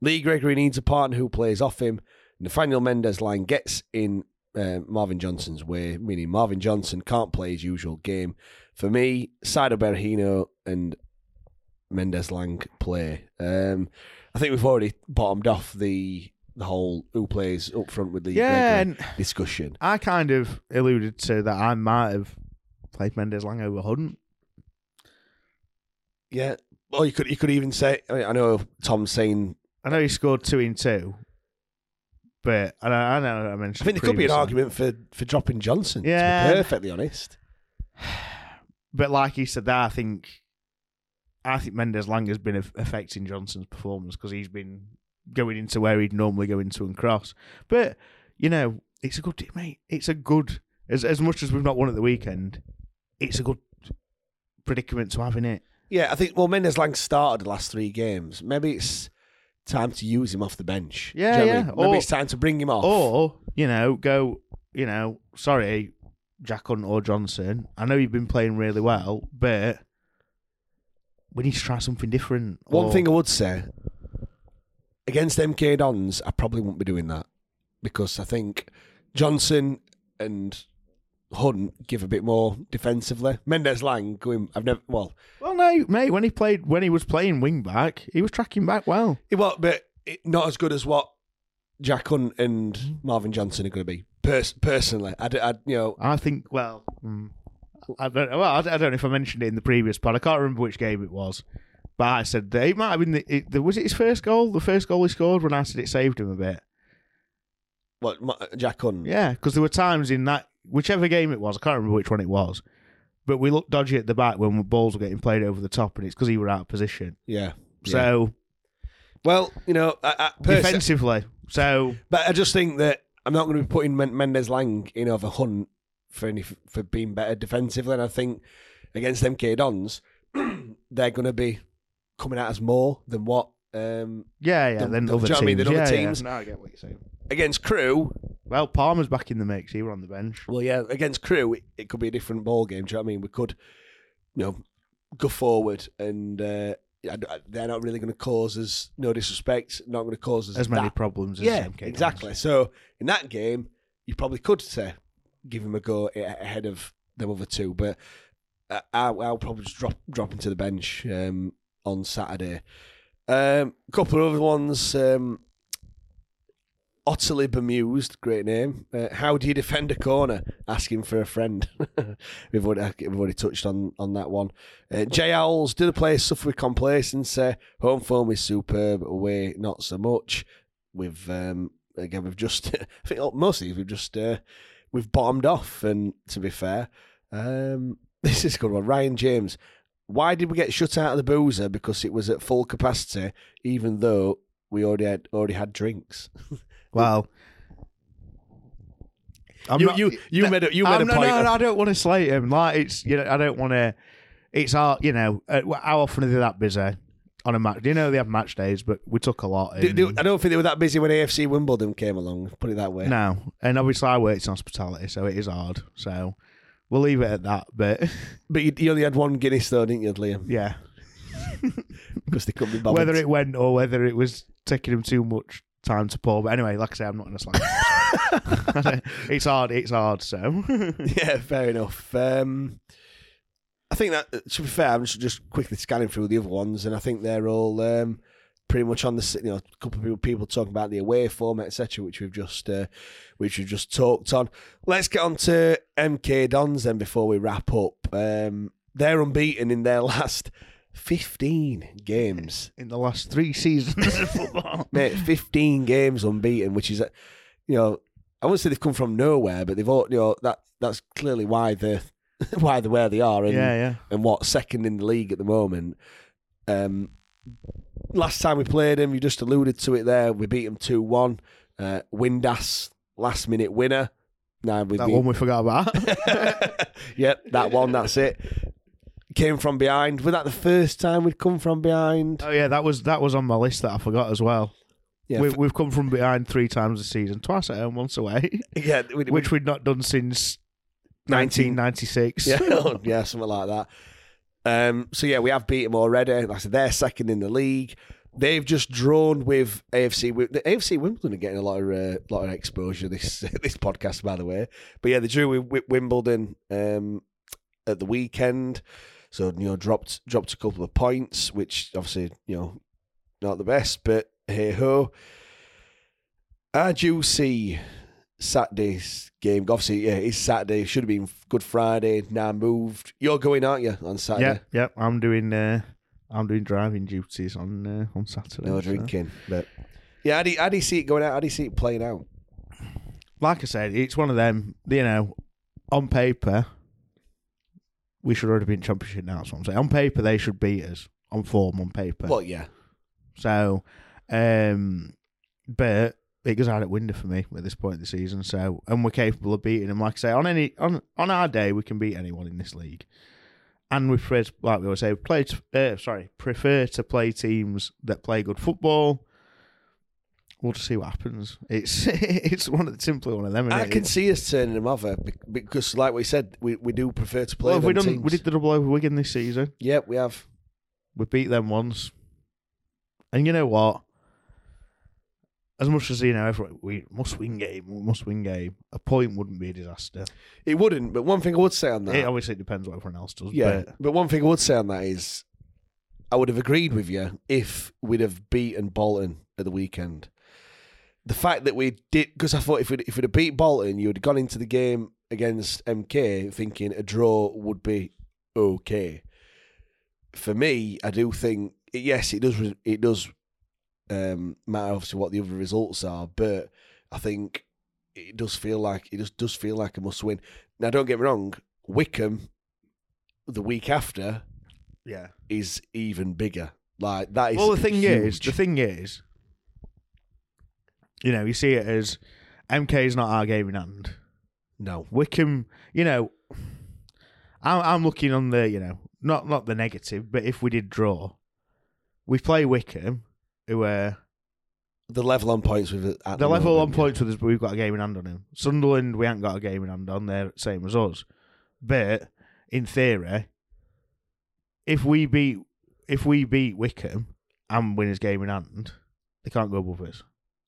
Lee Gregory needs a partner who plays off him. Nathaniel Mendez-Laing gets in uh, Marvin Johnson's way, meaning Marvin Johnson can't play his usual game. For me, Saido Berahino and Mendez-Laing play. Um, I think we've already bottomed off the the whole who plays up front with Lee Yeah, discussion. I kind of alluded to that. I might have played Mendez-Laing over Hunt. Yeah. Or you could you could even say I, mean, I know Tom's saying I know he scored two in two, but I know I, know I mentioned. I think there could be an previously. argument for, for dropping Johnson. Yeah. to be perfectly honest. But like he said, that I think, I think Mendez-Laing has been aff- affecting Johnson's performance because he's been going into where he'd normally go into and cross. But you know, it's a good mate. It's a good as as much as we've not won at the weekend. It's a good predicament to have in it. Yeah, I think well Mendez-Laing started the last three games. Maybe it's time to use him off the bench. Do you Yeah, know what I yeah. mean? Maybe Or- it's time to bring him off. Or you know, go. You know, sorry, Jack Hunt or Johnson. I know you've been playing really well, but we need to try something different. One Or- thing I would say against MK Dons, I probably won't be doing that because I think Johnson and Hunt give a bit more defensively. Mendez-Laing going. I've never. Well, Well, no, mate. When he played, when he was playing wing back, he was tracking back well. it was, but it, not as good as what Jack Hunt and Marvin Johnson are going to be. Pers- personally, I, I, you know, I think. Well, mm, I don't. Well, I, I don't know if I mentioned it in the previous pod. I can't remember which game it was, but I said that it might have been. The, it, the, was it his first goal? The first goal he scored when I said it saved him a bit. what Jack Hunt. Yeah, because there were times in that whichever game it was. I can't remember which one it was, but we looked dodgy at the back when balls were getting played over the top, and it's because he were out of position. yeah. yeah. So well, you know, I, I, pers- defensively, so But I just think that I'm not going to be putting Men- Mendez-Laing in over Hunt for any for being better defensively. And I think against MK Dons, they're going to be coming at us more than what um, yeah, yeah. Then other do you know what I mean? teams, The other yeah, yeah. teams- No, I get what you're saying. against Crewe. Well, Palmer's back in the mix. He were on the bench. Well, yeah, against Crewe, it, it could be a different ball game. Do you know what I mean? We could, you know, go forward and. Uh, they're not really going to cause us no disrespect. Not going to cause us As many that problems as yeah, exactly. So in that game, you probably could say give him a go ahead of the other two, but uh, I'll, I'll probably just drop drop him to the bench um, on Saturday. Um, a couple of other ones. Um, Utterly bemused, great name. Uh, how do you defend a corner? Asking for a friend. we've, already, we've already touched on, on that one. Uh, J Owls, do the players suffer with complacency? Home form is superb, away not so much. We've um, again we've just I think most of these we've just uh, we've bottomed off. And to be fair, um, this is a good one. Ryan James, why did we get shut out of the boozer? Because it was at full capacity, even though we already had already had drinks. Well, I'm You- not- you- you no, made a- you made I'm a not- point No, no, I don't want to slate him. Like it's you know, I don't want to. It's our, you know, uh, how often are they that busy? on a match. Do you know they have match days, but we took a lot. Do- do- I don't think they were that busy when AFC Wimbledon came along. Put it that way. no, and obviously I worked in hospitality, so it is hard. So we'll leave it at that. But But you, you only had one Guinness though, didn't you, Liam? yeah, Because they couldn't be bothered. whether it went or whether it was taking him too much time to pour. But anyway, like I say, I'm not going to slag. it's hard. It's hard. So yeah, fair enough. Um, I think that to be fair, I'm just, just quickly scanning through the other ones, and I think they're all um, pretty much on the you know a couple of people, people talking about the away format, etc., which we've just uh, which we've just talked on. Let's get on to MK Dons then before we wrap up. Um, they're unbeaten in their last 15 games. in the last three seasons of football, Mate, 15 games unbeaten, which is, you know, I wouldn't say they've come from nowhere, but they've all, you know, that that's clearly why they're, why they're where they are and, yeah, yeah. and what, second in the league at the moment. Um, last time we played them, you just alluded to it there, we beat them 2 1. Uh, Windass, last minute winner. Now we That one we forgot about. yep, that one, that's it. Came from behind. Was that the first time we'd come from behind? oh yeah, that was that was on my list that I forgot as well. Yeah, we, we've come from behind three times this season, twice at home, once away, yeah, we, we- which we'd not done since 19 1996. Yeah, yeah, something like that. Um, so yeah, we have beat them already. Like I said, they're second in the league. They've just drawn with AFC. The AFC Wimbledon are getting a lot of uh, lot of exposure this this podcast, by the way. But yeah, they drew with Wi- Wimbledon um, at the weekend, so you know dropped dropped a couple of points, which obviously you know not the best, but hey ho. How do you see Saturday's game? Obviously, yeah, it's Saturday. Should have been Good Friday. Now moved. You're going, aren't you, on yeah, Saturday? yeah. I'm doing uh, I'm doing driving duties on uh, on Saturday. No so- drinking, but yeah, how do, you, how do you see it going out? How do you see it playing out? Like I said, it's one of them. You know, on paper, we should already be in championship now. That's what I'm saying. On paper, they should beat us. On form, on paper. Well, yeah, So, um, but it goes out at window for me at this point in the season. So, and we're capable of beating them. Like I say, on any on on our day, we can beat anyone in this league. And we prefer, like we always say, play. Uh, sorry, prefer to play teams that play good football. We'll just see what happens. It's it's one of the simply one of them. I innit? can see us turning them over because, like we said, we, we do prefer to play. Well, we done? teams. We did the double over Wigan this season. Yep, we have. We beat them once, and you know what? As much as you know, everyone, we must win game, we must win game. A point wouldn't be a disaster. It wouldn't, but one thing I would say on that, It obviously it depends what everyone else does. yeah, but but one thing I would say on that is, I would have agreed with you if we'd have beaten Bolton at the weekend. The fact that we did, because I thought if we'd, if we'd have beat Bolton, you would have gone into the game against MK thinking a draw would be okay. For me, I do think yes, it does. It does um, matter obviously what the other results are, but I think it does feel like it just does feel like a must win. Now, don't get me wrong, Wycombe the week after yeah. is even bigger. Like that is Well, the thing is, the thing is, you know, you see it as MK is not our game in hand. no, Wycombe, you know, I'm, I'm looking on the, you know, not not the negative, but if we did draw, we play Wycombe, who are the level on points with at the the level on moment, points with us, but we've got a game in hand on him. Sunderland, we ain't got a game in hand on. They're same as us. But in theory, if we beat if we beat Wycombe and win his game in hand, they can't go above us.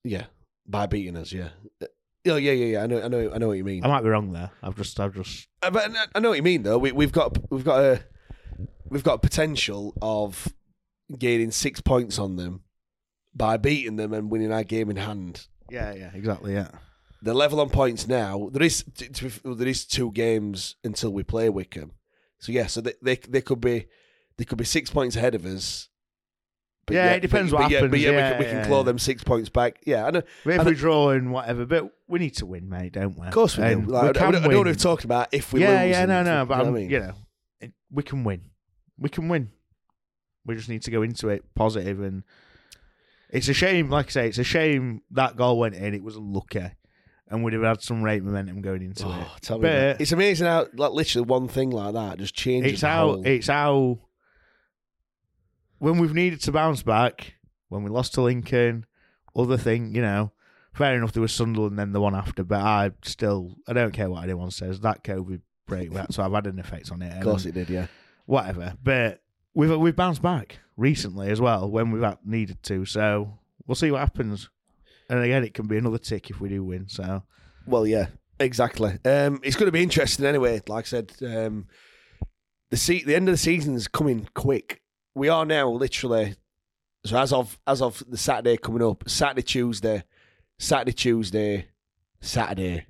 Yeah, by beating us. Yeah. Oh yeah, yeah, yeah. I know, I know, I know what you mean. I might be wrong there. I've just, I've just. Uh, but I- know what you mean, though. We, we've got, we've got a, we've got a potential of gaining six points on them by beating them and winning our game in hand. Yeah, yeah, exactly. Yeah. The level on points now. There is, t- to be- there is two games until we play Wycombe. So yeah, so they, they, they could be, they could be six points ahead of us. Yeah, it depends but, what but Yeah, but happens. yeah, we can, we can yeah, claw them six points back. Yeah, I know. But if I we draw and whatever, but we need to win, mate, don't we? Of course we And do. Like, I, can don't- I don't win. to talk about if we yeah, lose. yeah, and- no, no, you but know I'm, mean? you know, it, we can win. We can win. We just need to go into it positive, and it's a shame. Like I say, it's a shame that goal went in. It was unlucky, and we'd have had some rate momentum going into Oh, it. tell me But. It's amazing how, like, literally one thing like that just changes. it's how whole- it's how when we've needed to bounce back, when we lost to Lincoln, other thing, you know, fair enough. There was Sunderland, then the one after, but I still, I don't care what anyone says. That COVID break, so I've had an effect on it. Of course, it did. Yeah. Whatever, but we've we've bounced back recently as well when we've needed to. So we'll see what happens. And again, it can be another tick if we do win. So, well, yeah, exactly. Um, it's going to be interesting anyway. Like I said, um, the se- the end of the season is coming quick. We are now literally so as of as of the Saturday coming up, Saturday, Tuesday, Saturday, Tuesday, Saturday,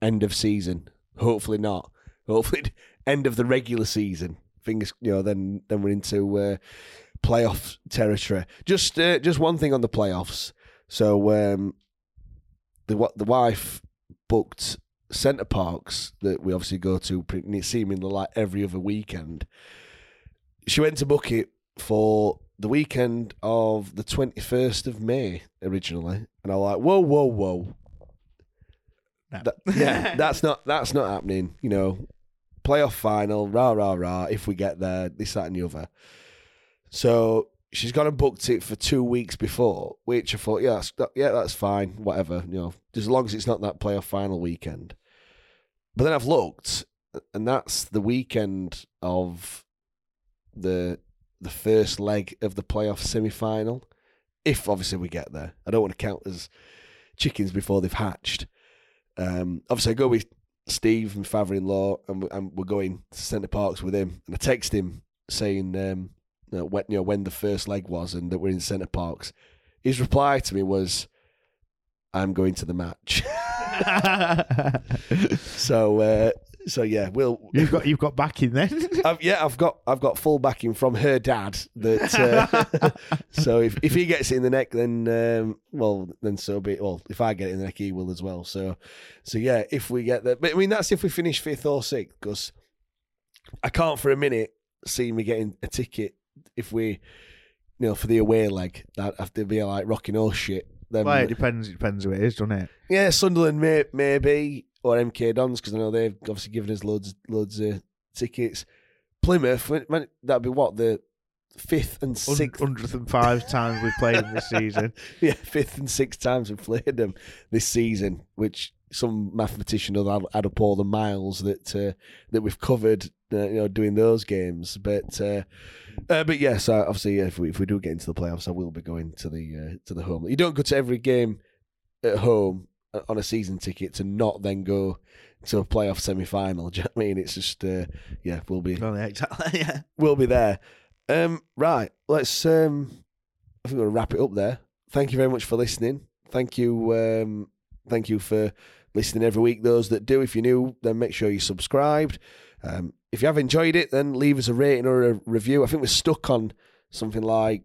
end of season. Hopefully not. Hopefully end of the regular season. Fingers, you know, then then we're into uh, playoff territory. Just uh, just one thing on the playoffs. So um, the the wife booked Center Parcs that we obviously go to seemingly like every other weekend. She went to book it for the weekend of the 21st of May originally. And I was like, whoa, whoa, whoa. No. That, yeah, that's not that's not happening. You know, playoff final, rah rah rah. If we get there, this that and the other. So she's gone and booked it for two weeks before, which I thought, yeah, that's, yeah, that's fine, whatever, you know, as long as it's not that playoff final weekend. But then I've looked, and that's the weekend of the the first leg of the playoff semi final. If obviously we get there, I don't want to count as chickens before they've hatched. Um, obviously, I go with Steve, and father-in-law, and, and we're going to Center Parcs with him. And I text him saying um, you know, when, you know, when the first leg was and that we're in Center Parcs. His reply to me was, "I'm going to the match." so uh, so yeah, we'll. You've got you've got backing then. I've, yeah, I've got I've got full backing from her dad. That uh, so if if he gets it in the neck, then um, well, then so be. It. Well, if I get it in the neck, he will as well. So so yeah, if we get that, but I mean that's if we finish fifth or sixth, because I can't for a minute see me getting a ticket if we, you know, for the away leg. That have to be like rocking all shit. Then, well, it depends. It depends who it is, doesn't it? Yeah, Sunderland may maybe or MK Dons because I know they've obviously given us loads loads of tickets. Plymouth, that'd be what the fifth and sixth, hundredth and five times we've played them this season. yeah, fifth and sixth times we've played them this season, which some mathematician will add up all the miles that uh, that we've covered, uh, you know, doing those games. But uh, uh but yes, yeah, so obviously, if we if we do get into the playoffs, I will be going to the uh, to the home. You don't go to every game at home on a season ticket to not then go to a playoff semi final. Do you know what I mean? It's just uh, yeah, we'll be oh, yeah, exactly yeah, we'll be there. Um, right, let's. Um, I think we'll wrap it up there. Thank you very much for listening. Thank you, um, thank you for listening every week. Those that do, if you're new, then make sure you subscribed. Um, if you have enjoyed it, then leave us a rating or a review. I think we're stuck on something like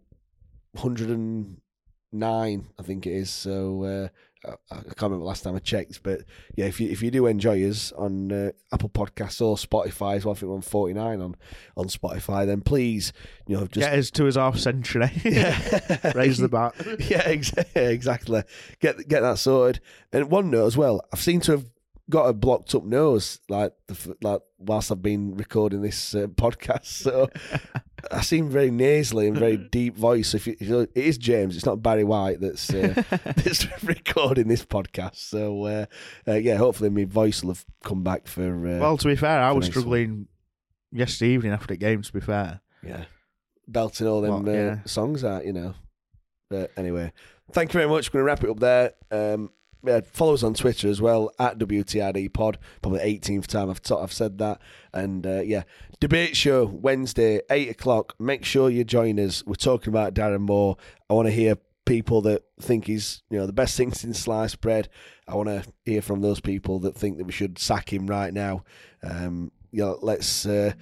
109, I think it is. So uh, I can't remember the last time I checked, but yeah, if you if you do enjoy us on uh, Apple Podcasts or Spotify as well, I think we're on forty nine on on Spotify. Then please, you know, just get us to his half century, yeah. raise the bar. yeah, exactly. Get get that sorted. And one note as well, I've seen to have got a blocked up nose like the, like whilst I've been recording this uh, podcast. So I seem very nasally and very deep voice. If, you, if you, it is James, it's not Barry White that's uh, that's recording this podcast. So uh, uh, yeah, hopefully my voice will have come back for. Uh, well, to be fair, I was struggling yesterday evening after the game. To be fair, yeah, belting all them well, uh, yeah. songs out, you know. But anyway, thank you very much. We're going to wrap it up there. Um, yeah, follow us on Twitter as well at WTID Pod. Probably 18th time I've, t- I've said that. And uh, yeah, debate show Wednesday, 8 o'clock. Make sure you join us. We're talking about Darren Moore. I want to hear people that think he's you know the best thing since sliced bread. I want to hear from those people that think that we should sack him right now. Um, you know, let's. Uh,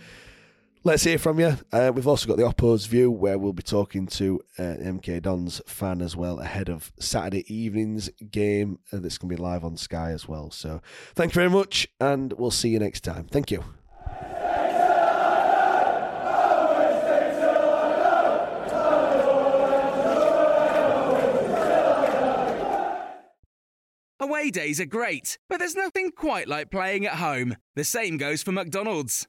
Let's hear from you. Uh, we've also got the Oppo's View, where we'll be talking to uh, MK Dons fan as well ahead of Saturday evening's game uh, that's going to be live on Sky as well. So thank you very much, and we'll see you next time. Thank you. Away days are great, but there's nothing quite like playing at home. The same goes for McDonald's.